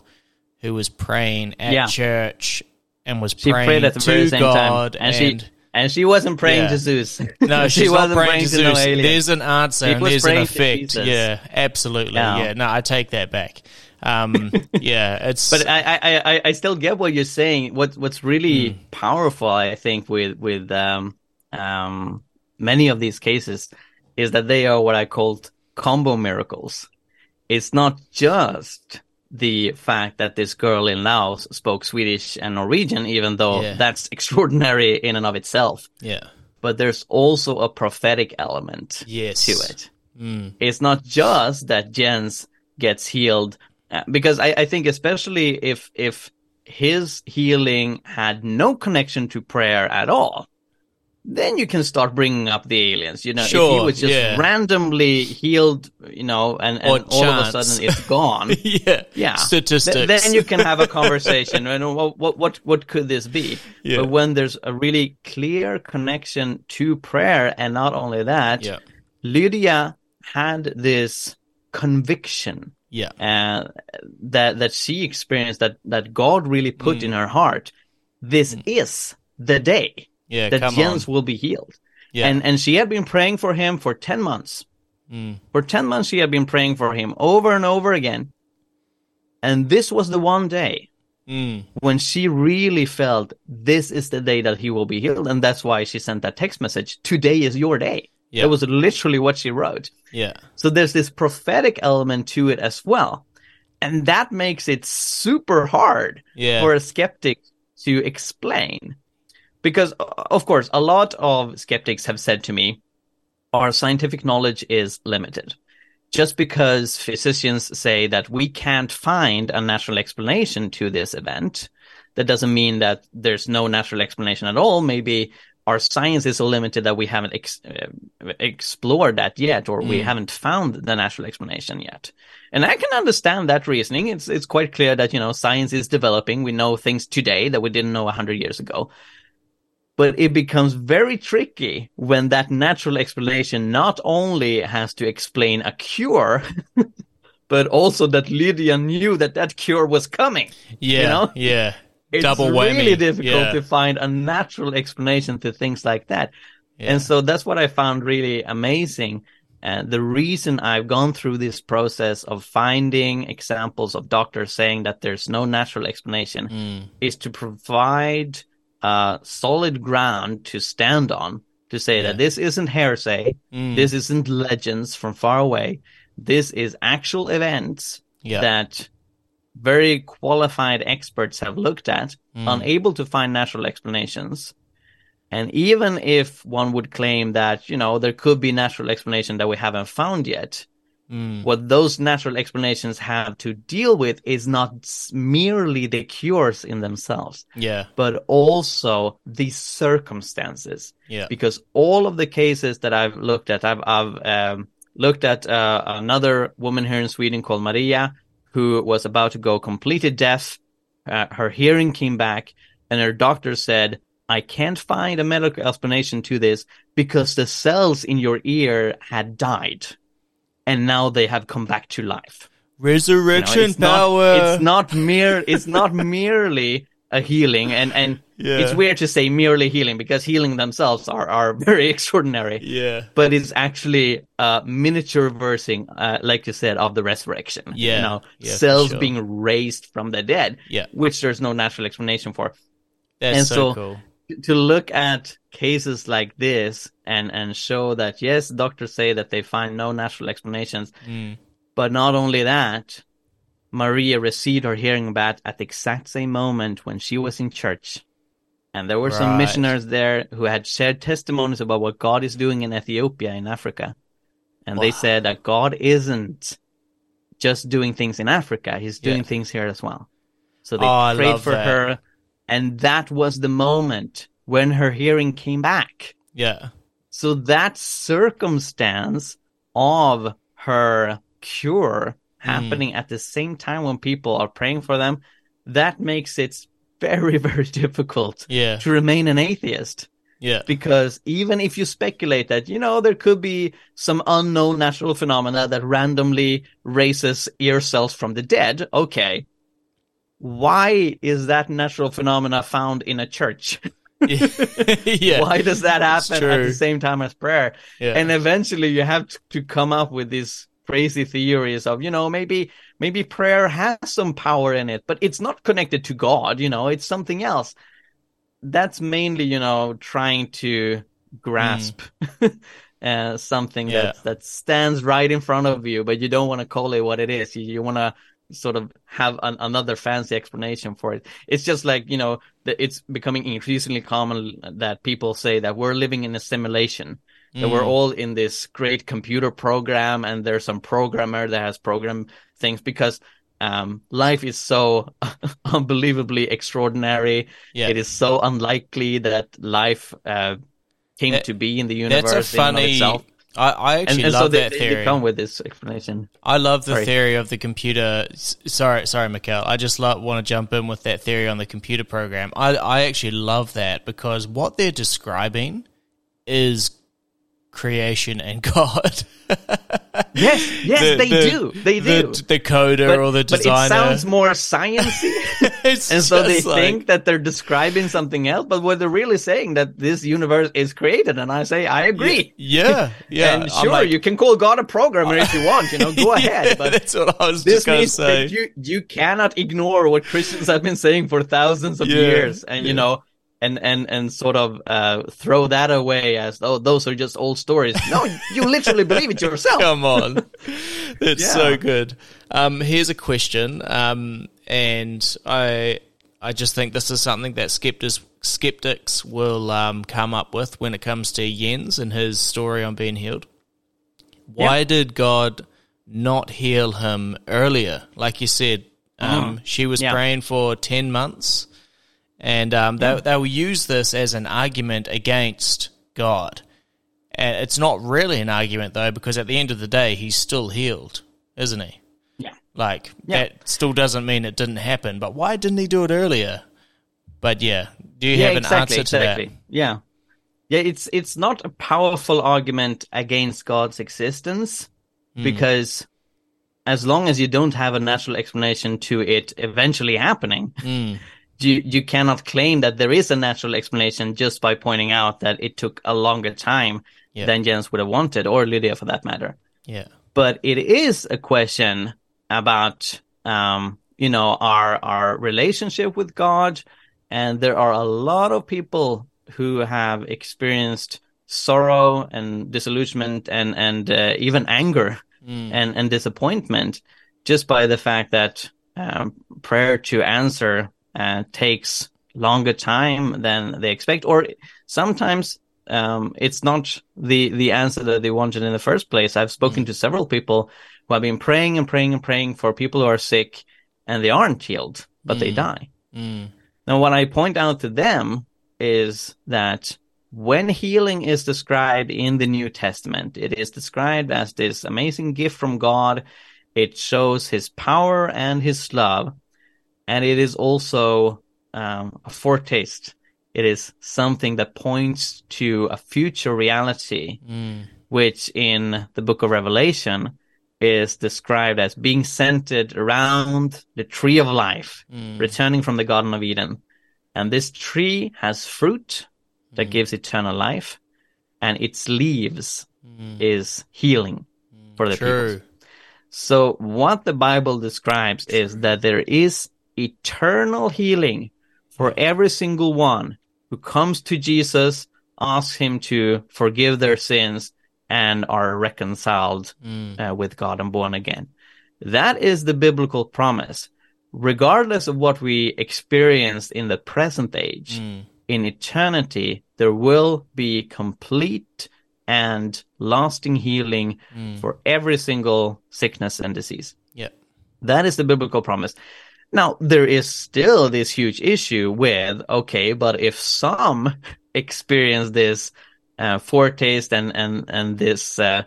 who was praying at Yeah. church and was She praying at the to God time, and, she and she wasn't praying Yeah. to Zeus. *laughs* no, *laughs* she wasn't praying to no Zeus. alien. There's an answer She and there's an effect. Yeah, absolutely. Yeah. Yeah, no, I take that back. Um, *laughs* yeah, it's But I, I, I, still get what you're saying. What what's really Hmm. powerful, I think, with with um, um, many of these cases, is that they are what I called combo miracles. It's not just the fact that this girl in Laos spoke Swedish and Norwegian, even though Yeah. that's *laughs* extraordinary in and of itself. yeah, But there's also a prophetic element yes, to it. Mm, It's not just that Jens gets healed, because I, I think especially if if his healing had no connection to prayer at all, then you can start bringing up the aliens. You know, if he was just yeah. randomly healed, you know, and, and all of a sudden it's *laughs* gone. yeah, Yeah, statistics. Th- then you can have a *laughs* conversation. and what, what what what could this be? Yeah. But when there's a really clear connection to prayer, and not only that, yeah, Lydia had this conviction yeah, uh, that that she experienced that that God really put Mm. in her heart. This is the day yeah. that Jens on. will be healed, Yeah. and and she had been praying for him for ten months. Mm, For ten months, she had been praying for him over and over again, and this was the one day mm, when she really felt this is the day that he will be healed, and that's why she sent that text message. Today is your day. Yeah. That was literally what she wrote. yeah, So there's this prophetic element to it as well. And that makes it super hard yeah, for a skeptic to explain. Because, of course, a lot of skeptics have said to me, our scientific knowledge is limited. Just because physicians say that we can't find a natural explanation to this event, that doesn't mean that there's no natural explanation at all. Maybe our science is so limited that we haven't ex- uh, explored that yet, or we Mm. haven't found the natural explanation yet. And I can understand that reasoning. It's it's quite clear that you know science is developing. We know things today that we didn't know a hundred years ago. But it becomes very tricky when that natural explanation not only has to explain a cure, *laughs* but also that Lydia knew that that cure was coming. yeah, know? yeah. It's Double really difficult Yeah. to find a natural explanation to things like that. Yeah. And so that's what I found really amazing And the reason I've gone through this process of finding examples of doctors saying that there's no natural explanation Mm. is to provide uh, solid ground to stand on to say Yeah. that this isn't hearsay, Mm. this isn't legends from far away. This is actual events yeah. that very qualified experts have looked at, Mm. unable to find natural explanations. And even if one would claim that, you know, there could be natural explanation that we haven't found yet, Mm. what those natural explanations have to deal with is not merely the cures in themselves, yeah. but also the circumstances Yeah. because all of the cases that I've looked at, I've, I've um, looked at uh, another woman here in Sweden called Maria, who was about to go completely deaf. Uh, her hearing came back, and her doctor said, "I can't find a medical explanation to this because the cells in your ear had died, and now they have come back to life." You know, Resurrection it's power. Not, it's not mere. It's not merely a healing, and and Yeah. it's weird to say merely healing because healing themselves are are *laughs* very extraordinary. yeah. But it's actually uh, miniature versing, uh, like you said, of the resurrection. Yeah. you know, Yeah, cells sure. being raised from the dead, Yeah. which there's no natural explanation for. That's and so, so- cool. To look at cases like this and and show that yes, doctors say that they find no natural explanations, Mm. but not only that, Maria received her hearing back at the exact same moment when she was in church. And there were some Right. missionaries there who had shared testimonies about what God is doing in Ethiopia, in Africa. And they said that God isn't just doing things in Africa, He's doing Yeah. things here as well. So they Oh, prayed for that. her. And that was the moment when her hearing came back. Yeah. So that circumstance of her cure hmm. happening at the same time when people are praying for them, that makes it very, *laughs* very difficult Yeah. to remain an atheist. Yeah. Because even if you speculate that, you know, there could be some unknown natural phenomena that randomly raises ear cells from the dead, okay. Why is that natural phenomena found in a church? *laughs* *laughs* yeah. Why does that happen at the same time as prayer? Yeah. And eventually you have to, to come up with these crazy theories of, you know, maybe, maybe prayer has some power in it, but it's not connected to God, you know, it's something else. That's mainly, you know, trying to grasp *laughs* uh, something. Yeah. that, that stands right in front of you, but you don't want to call it what it is. You, you want to sort of have an, another fancy explanation for it. It's just like, you know, that it's becoming increasingly common that people say that we're living in a simulation that we're Mm. all in this great computer program and there's some programmer that has programmed things because um, life is so *laughs* unbelievably extraordinary. Yeah. It is so unlikely that life uh, came That- to be in the universe That's a and funny. itself. I, I actually and love so they, that theory. they come with this explanation. I love the Sorry. theory of the computer. Sorry, sorry, Micael. I just lo- want to jump in with that theory on the computer program. I, I actually love that because what they're describing is creation and *laughs* God. Yes, yes, The- they the- do. They do. The coder or the designer. but it sounds more *laughs* sciencey. And so they like- think that they're describing something else, but what they're really saying that this universe is created, and I say I agree. Yeah, yeah. *laughs* and sure, like- you can call God a programmer if you want. You know, *laughs* go Yeah, ahead. But that's what I was this just going to say. that you you cannot ignore what Christians have been saying for thousands of Yeah, years, and yeah. you know, and and and sort of uh, throw that away as oh those are just old stories. No, you literally believe it yourself. *laughs* Come on. it's Yeah. so good. Um, here's a question. Um, and I, I just think this is something that skeptics, skeptics will um, come up with when it comes to Jens and his story on being healed. Why did God not heal him earlier? Like you said, um, she was Mm. Yeah. praying for 10 months. And um, they, they will use this as an argument against God. And it's not really an argument though, because at the end of the day, he's still healed, isn't he? Yeah. Like Yeah. that still doesn't mean it didn't happen. But why didn't he do it earlier? But yeah, do you yeah, have an exactly, answer to exactly. Yeah, yeah. It's it's not a powerful argument against God's existence Hmm. because as long as you don't have a natural explanation to it eventually happening. Mm, you you cannot claim that there is a natural explanation just by pointing out that it took a longer time Yeah. than Jens would have wanted, or Lydia for that matter. Yeah. But it is a question about, um, you know, our our relationship with God, and there are a lot of people who have experienced sorrow and disillusionment and and uh, even anger Mm. and and disappointment just by the fact that um, prayer to answer uh, takes longer time than they expect, or sometimes um, it's not the the answer that they wanted in the first place. I've spoken to several people who have been praying and praying and praying for people who are sick, and they aren't healed, but they Mm. die. Mm. Now, what I point out to them is that when healing is described in the New Testament, it is described as this amazing gift from God. It shows his power and his love. And it is also um, a foretaste. It is something that points to a future reality, Mm. which in the book of Revelation is described as being centered around the tree of life Mm. returning from the Garden of Eden. And this tree has fruit that gives eternal life, and its leaves Mm. is healing for the True. people. So, what the Bible describes is that there is eternal healing for every single one who comes to Jesus, asks him to forgive their sins, and are reconciled Mm. uh, with God and born again. That is the biblical promise. Regardless of what we experienced in the present age, Mm. in eternity, there will be complete and lasting healing Mm. for every single sickness and disease. Yeah. That is the biblical promise. Now, there is still this huge issue with, okay, but if some experience this uh, foretaste and, and, and this uh,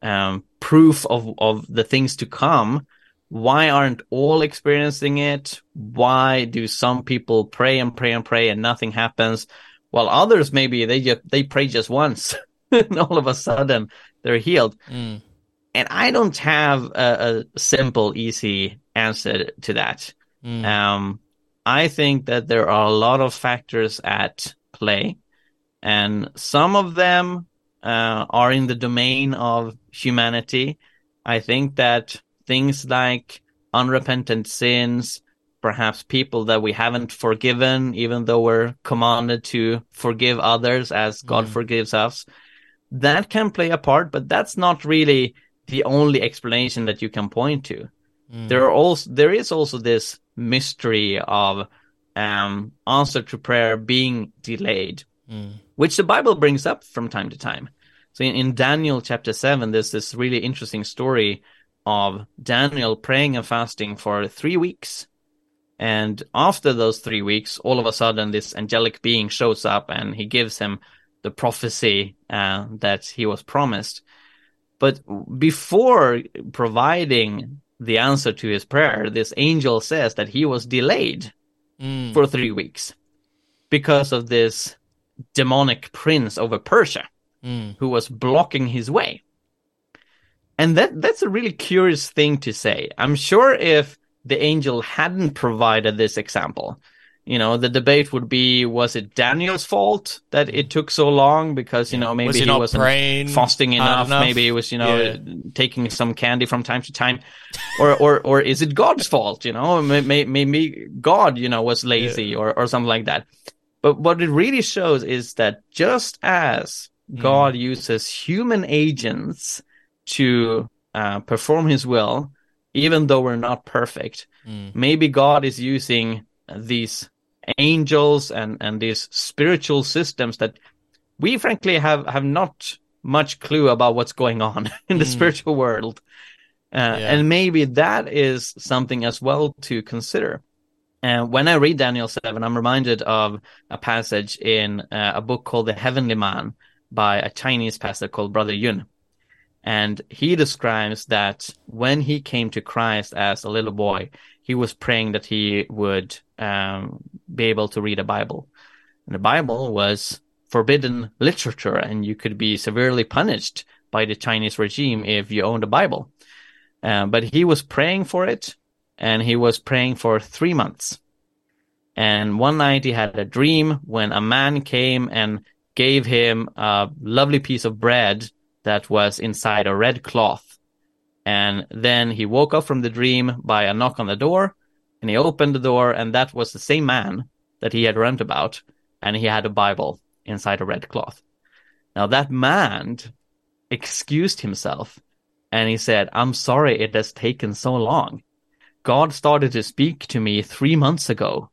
um, proof of, of the things to come, why aren't all experiencing it? Why do some people pray and pray and pray and nothing happens? While others maybe they just they pray just once *laughs* and all of a sudden they're healed. Mm. And I don't have a, a simple, easy answer to that. Mm. Um, I think that there are a lot of factors at play, and some of them uh, are in the domain of humanity. I think that things like unrepentant sins, perhaps people that we haven't forgiven, even though we're commanded to forgive others as God Mm. forgives us, that can play a part, but that's not really the only explanation that you can point to Mm. there are also there is also this mystery of um answer to prayer being delayed Mm. which the bible brings up from time to time so in, in daniel chapter 7 there's this really interesting story of daniel praying and fasting for three weeks and after those three weeks all of a sudden this angelic being shows up and he gives him the prophecy uh, that he was promised but before providing the answer to his prayer, this angel says that he was delayed Mm. for three weeks because of this demonic prince over Persia Mm. who was blocking his way. And that that's a really curious thing to say. I'm sure if the angel hadn't provided this example, you know, the debate would be was it Daniel's fault that it took so long because, you know, maybe was he he wasn't praying fasting enough, enough? maybe it was, you know, Yeah. taking some candy from time to time. Or or or is it God's fault, you know? May- may- Maybe God, you know, was lazy or or something like that. But what it really shows is that just as Mm. God uses human agents to uh, perform his will, even though we're not perfect, Mm. maybe God is using these angels and, and these spiritual systems that we frankly have, have not much clue about what's going on *laughs* in the Mm. spiritual world. Uh, Yeah. And maybe that is something as well to consider. And when I read Daniel 7, I'm reminded of a passage in uh, a book called The Heavenly Man by a Chinese pastor called Brother Yun. And he describes that when he came to Christ as a little boy, he was praying that he would um, be able to read a Bible. And the Bible was forbidden literature, and you could be severely punished by the Chinese regime if you owned a Bible. Uh, but he was praying for it, and he was praying for three months. And one night he had a dream when a man came and gave him a lovely piece of bread that was inside a red cloth. And then he woke up from the dream by a knock on the door and he opened the door and that was the same man that he had dreamt about. And he had a Bible inside a red cloth. Now that man excused himself and he said, I'm sorry it has taken so long. God started to speak to me three months ago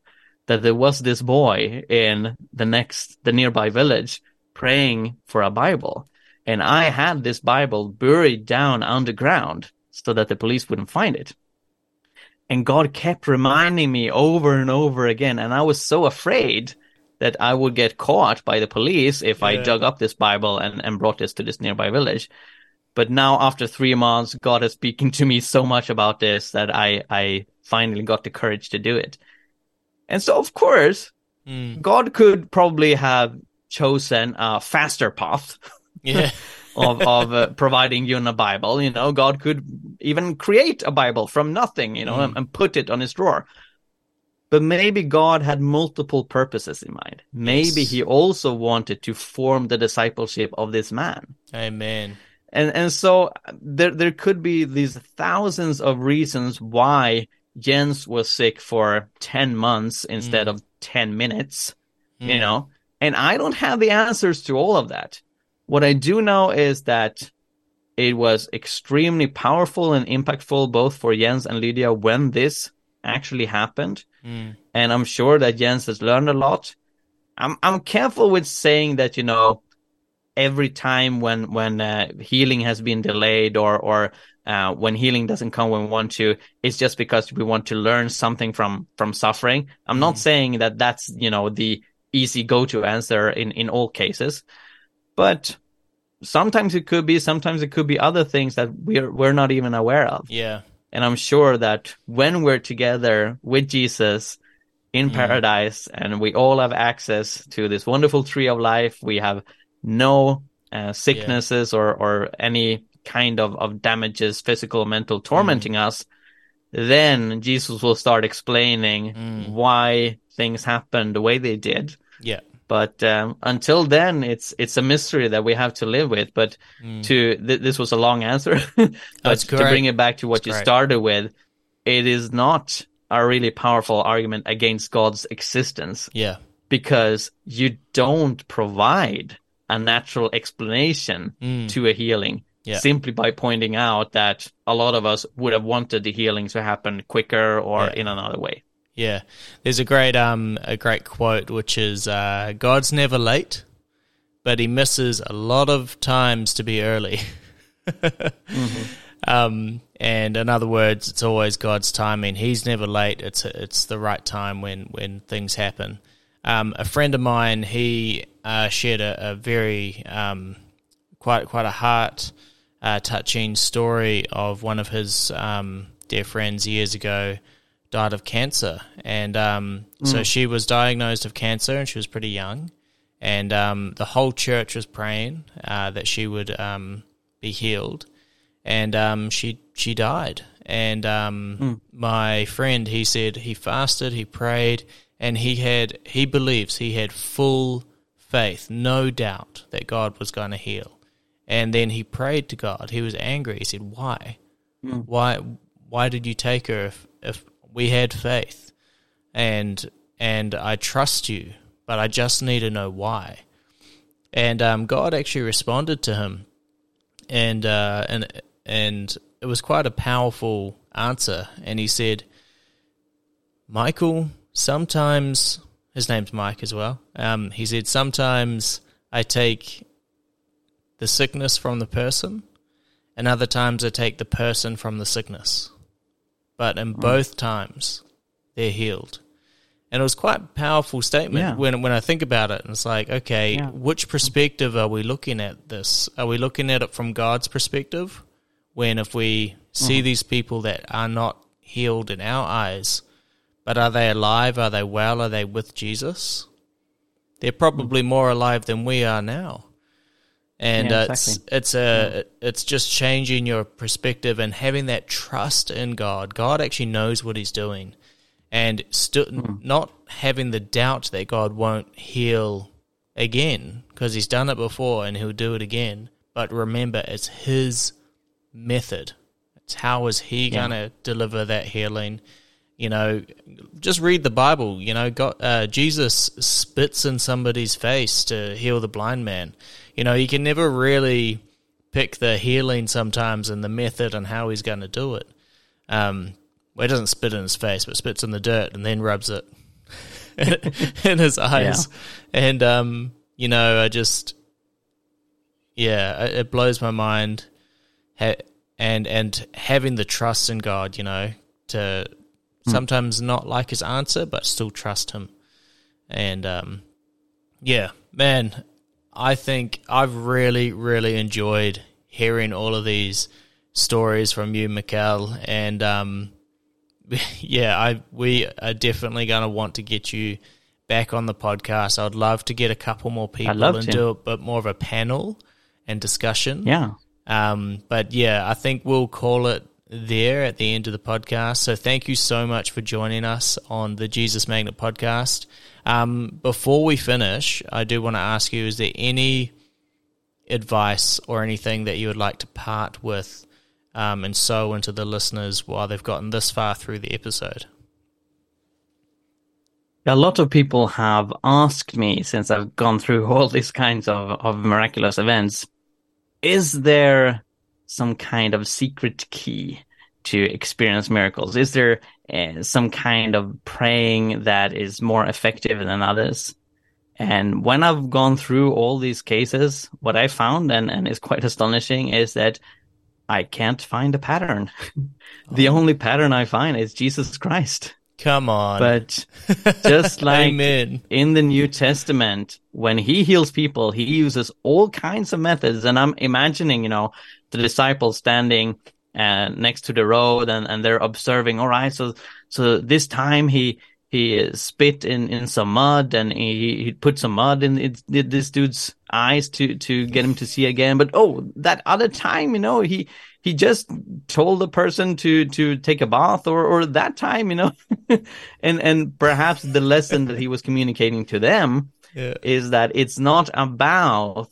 that there was this boy in the next, the nearby village praying for a Bible. And I had this Bible buried down underground so that the police wouldn't find it. And God kept reminding me over and over again. And I was so afraid that I would get caught by the police if yeah. I dug up this Bible and, and brought this to this nearby village. But now after three months, God is speaking to me so much about this that I, I finally got the courage to do it. And so, of course, mm. God could probably have chosen a faster path. *laughs* Yeah. *laughs* of of uh, providing you in a Bible. You know, God could even create a Bible from nothing. You know, mm. and, and, put it on His drawer. But maybe God had multiple purposes in mind. Maybe yes. He also wanted to form the discipleship of this man. Amen and and so there there could be these thousands of reasons why Jens was sick for 10 months instead mm. of 10 minutes mm. you know and I don't have the answers to all of that what I do know is that it was extremely powerful and impactful both for Jens and Lydia when this actually happened mm. and I'm sure that Jens has learned a lot I'm I'm careful with saying that you know every time when when uh, healing has been delayed or or uh, when healing doesn't come when we want to, it's just because we want to learn something from from suffering. I'm mm. not saying that that's you know the easy go to answer in in all cases, but sometimes it could be. Sometimes it could be other things that we're we're not even aware of. Yeah. And I'm sure that when we're together with Jesus in mm. paradise and we all have access to this wonderful tree of life, we have no uh, sicknesses yeah. or or any kind of of damages, physical, mental, tormenting mm. us, then Jesus will start explaining mm. why things happened the way they did. Yeah. But um, until then, it's it's a mystery that we have to live with. But mm. to th- this was a long answer, *laughs* but to bring it back to what you correct. started with, it is not a really powerful argument against God's existence. Yeah, because you don't provide a natural explanation mm. to a healing yeah. simply by pointing out that a lot of us would have wanted the healing to happen quicker or yeah. in another way. Yeah, there's a great um a great quote which is uh, God's never late, but He misses a lot of times to be early. mm-hmm. *laughs* Um, and in other words, it's always God's timing. He's never late. It's it's the right time when when things happen. Um, a friend of mine, he uh, shared a, a very um, quite quite a heart uh, touching story of one of his um, dear friends years ago died of cancer, and mm. so she was diagnosed of cancer, and she was pretty young, and um, the whole church was praying uh, that she would um, be healed, and she she died, and mm. my friend he said he fasted, he prayed and he had he believes he had full faith, no doubt that God was going to heal. And then he prayed to God. He was angry. He said, "Why? Mm. Why? Why did you take her if, if we had faith? And and I trust you, but I just need to know why." And um, God actually responded to him, and uh, and and it was quite a powerful answer. And he said, "Michael, sometimes his name's Mike as well. Um, he said sometimes I take the sickness from the person, and other times I take the person from the sickness. But in mm. both times, they're healed. And it was quite a powerful statement yeah. when when I think about it. And it's like, okay, yeah. which perspective are we looking at this? Are we looking at it from God's perspective? When if we see mm. these people that are not healed in our eyes, but are they alive? Are they well? Are they with Jesus? They're probably more alive than we are now. And yeah, exactly. it's it's a yeah. it's just changing your perspective and having that trust in God. God actually knows what He's doing, and st- mm. not having the doubt that God won't heal again because he's done it before and he'll do it again. But remember, it's his method. It's how is he Yeah. going to deliver that healing? You know, just read the Bible. You know, God, uh, Jesus spits in somebody's face to heal the blind man. You know, you can never really pick the healing sometimes and the method and how he's going to do it. Um, well, he doesn't spit in his face, but spits in the dirt and then rubs it *laughs* in his eyes. And, um, you know, I just, yeah, it, it blows my mind. Ha- and, and having the trust in God, you know, to sometimes not like his answer, but still trust him. And, um, yeah, man, I think I've really, really enjoyed hearing all of these stories from you, Micael, and um, *laughs* yeah, I we are definitely going to want to get you back on the podcast. I'd love to get a couple more people and to. do a bit more of a panel and discussion. Yeah. Um, but yeah, I think we'll call it there at the end of the podcast. So thank you so much for joining us on the Jesus Magnet podcast. Um, before we finish, I do want to ask you: Is there any advice or anything that you would like to part with um, and sow into the listeners while they've gotten this far through the episode? A lot of people have asked me since I've gone through *laughs* all these kinds of, of miraculous events, is there some kind of secret key to experience miracles? Is there Uh, some kind of praying that is more effective than others? And when I've gone through all these cases, what I found and, and is quite astonishing is that I can't find a pattern. *laughs* the oh. only pattern I find is Jesus Christ. Come on, But *laughs* just like in the New Testament, when he heals people, he uses all kinds of methods. And I'm imagining, you know, the disciples standing uh, next to the road and, and they're observing, all right, so, so this time he, he spit in, in some mud and he, he put some mud in it, this dude's eyes to, to get him to see again. But oh, that other time, you know, he, he just told the person to, to take a bath or, or that time, you know, *laughs* and, and perhaps the lesson that he was communicating to them Yeah. is that it's not about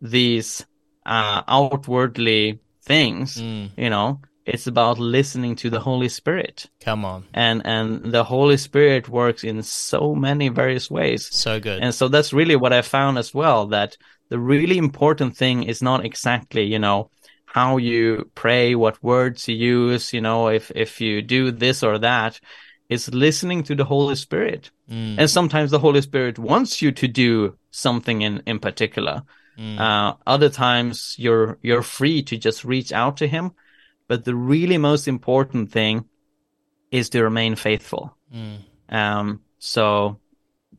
these uh, outwardly things, Mm, you know, it's about listening to the Holy Spirit. come on, And, and the Holy Spirit works in so many various ways. so good. And so that's really what I found as well, that the really important thing is not exactly, you know, how you pray, what words you use, you know, if, if you do this or that is listening to the Holy Spirit. Mm, And sometimes the Holy Spirit wants you to do something in, in particular. Mm, Uh, other times you're, you're free to just reach out to him. But the really most important thing is to remain faithful. mm, Um, so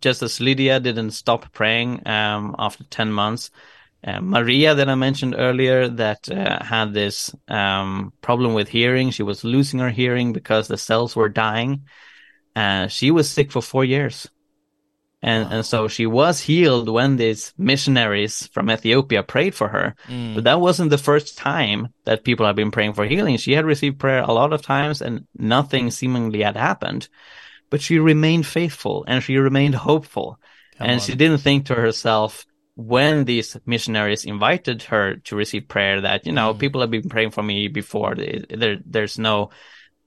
just as Lydia didn't stop praying um, after 10 months, uh, Maria, that I mentioned earlier, that uh, had this um, problem with hearing, she was losing her hearing because the cells were dying. Uh, she was sick for four years. And, and so she was healed when these missionaries from Ethiopia prayed for her. mm. But that wasn't the first time that people had been praying for healing. She had received prayer a lot of times and nothing seemingly had happened. But she remained faithful and she remained hopeful. Come and on. she didn't think to herself when these missionaries invited her to receive prayer that, you know, Mm. people have been praying for me before. There, there's no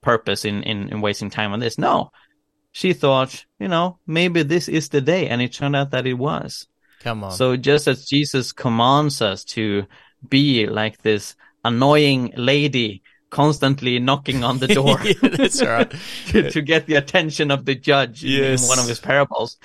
purpose in, in, in wasting time on this. No. She thought, you know, maybe this is the day. And it turned out that it was. Come on. So just as Jesus commands us to be like this annoying lady constantly knocking on the *laughs* door yeah, *laughs* right. to, to get the attention of the judge Yes. in one of his parables.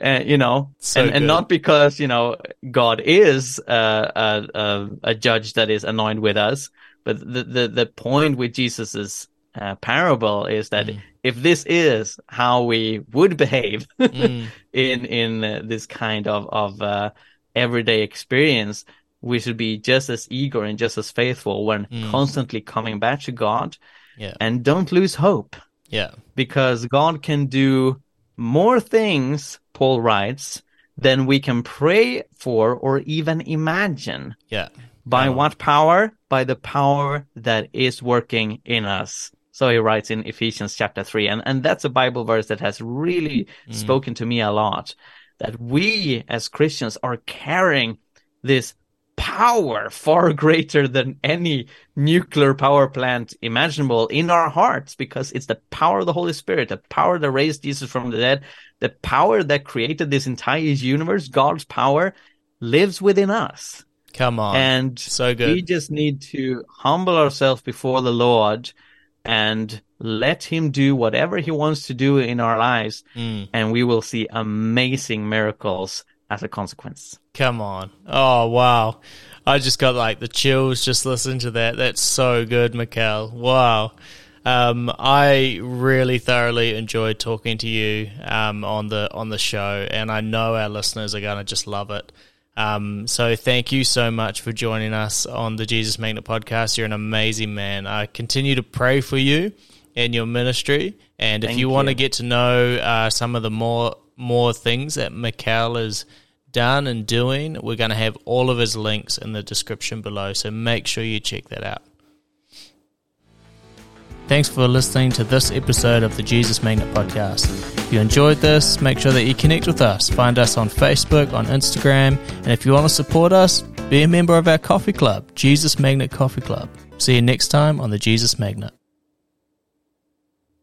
Uh, you know, So and, and not because, you know, God is uh, a, a, a judge that is annoyed with us, but the, the, the point with Jesus's uh, parable is that Mm. if this is how we would behave *laughs* Mm, in in uh, this kind of of uh, everyday experience, we should be just as eager and just as faithful when Mm. constantly coming back to God, yeah. and don't lose hope Yeah. because God can do more things. Paul writes than we can pray for or even imagine. Yeah. By Oh. what power? By the power that is working in us. So he writes in Ephesians chapter 3. And, and that's a Bible verse that has really Mm. spoken to me a lot. that we as Christians are carrying this power far *laughs* greater than any nuclear power plant imaginable in our hearts because it's the power of the Holy Spirit, the power that raised Jesus from the dead, the power that created this entire universe, God's power lives within us. Come on. And so good. We just need to humble ourselves before the Lord and let him do whatever he wants to do in our lives Mm. and we will see amazing miracles as a consequence. Come on. Oh, wow. I just got like the chills just listening to that. That's so good, Micael. Wow. Um, I really thoroughly enjoyed talking to you um, on the on the show, and I know our listeners are going to just love it. Um, so thank you so much for joining us on the Jesus Magnet podcast. You're an amazing man. I continue to pray for you and your ministry, and if Thank you want to get to know uh, some of the more more things that Micael has done and doing, we're going to have all of his links in the description below. So make sure you check that out. Thanks for listening to this episode of the Jesus Magnet Podcast. If you enjoyed this, make sure that you connect with us. Find us on Facebook, on Instagram, and if you want to support us, be a member of our coffee club, Jesus Magnet Coffee Club. See you next time on the Jesus Magnet.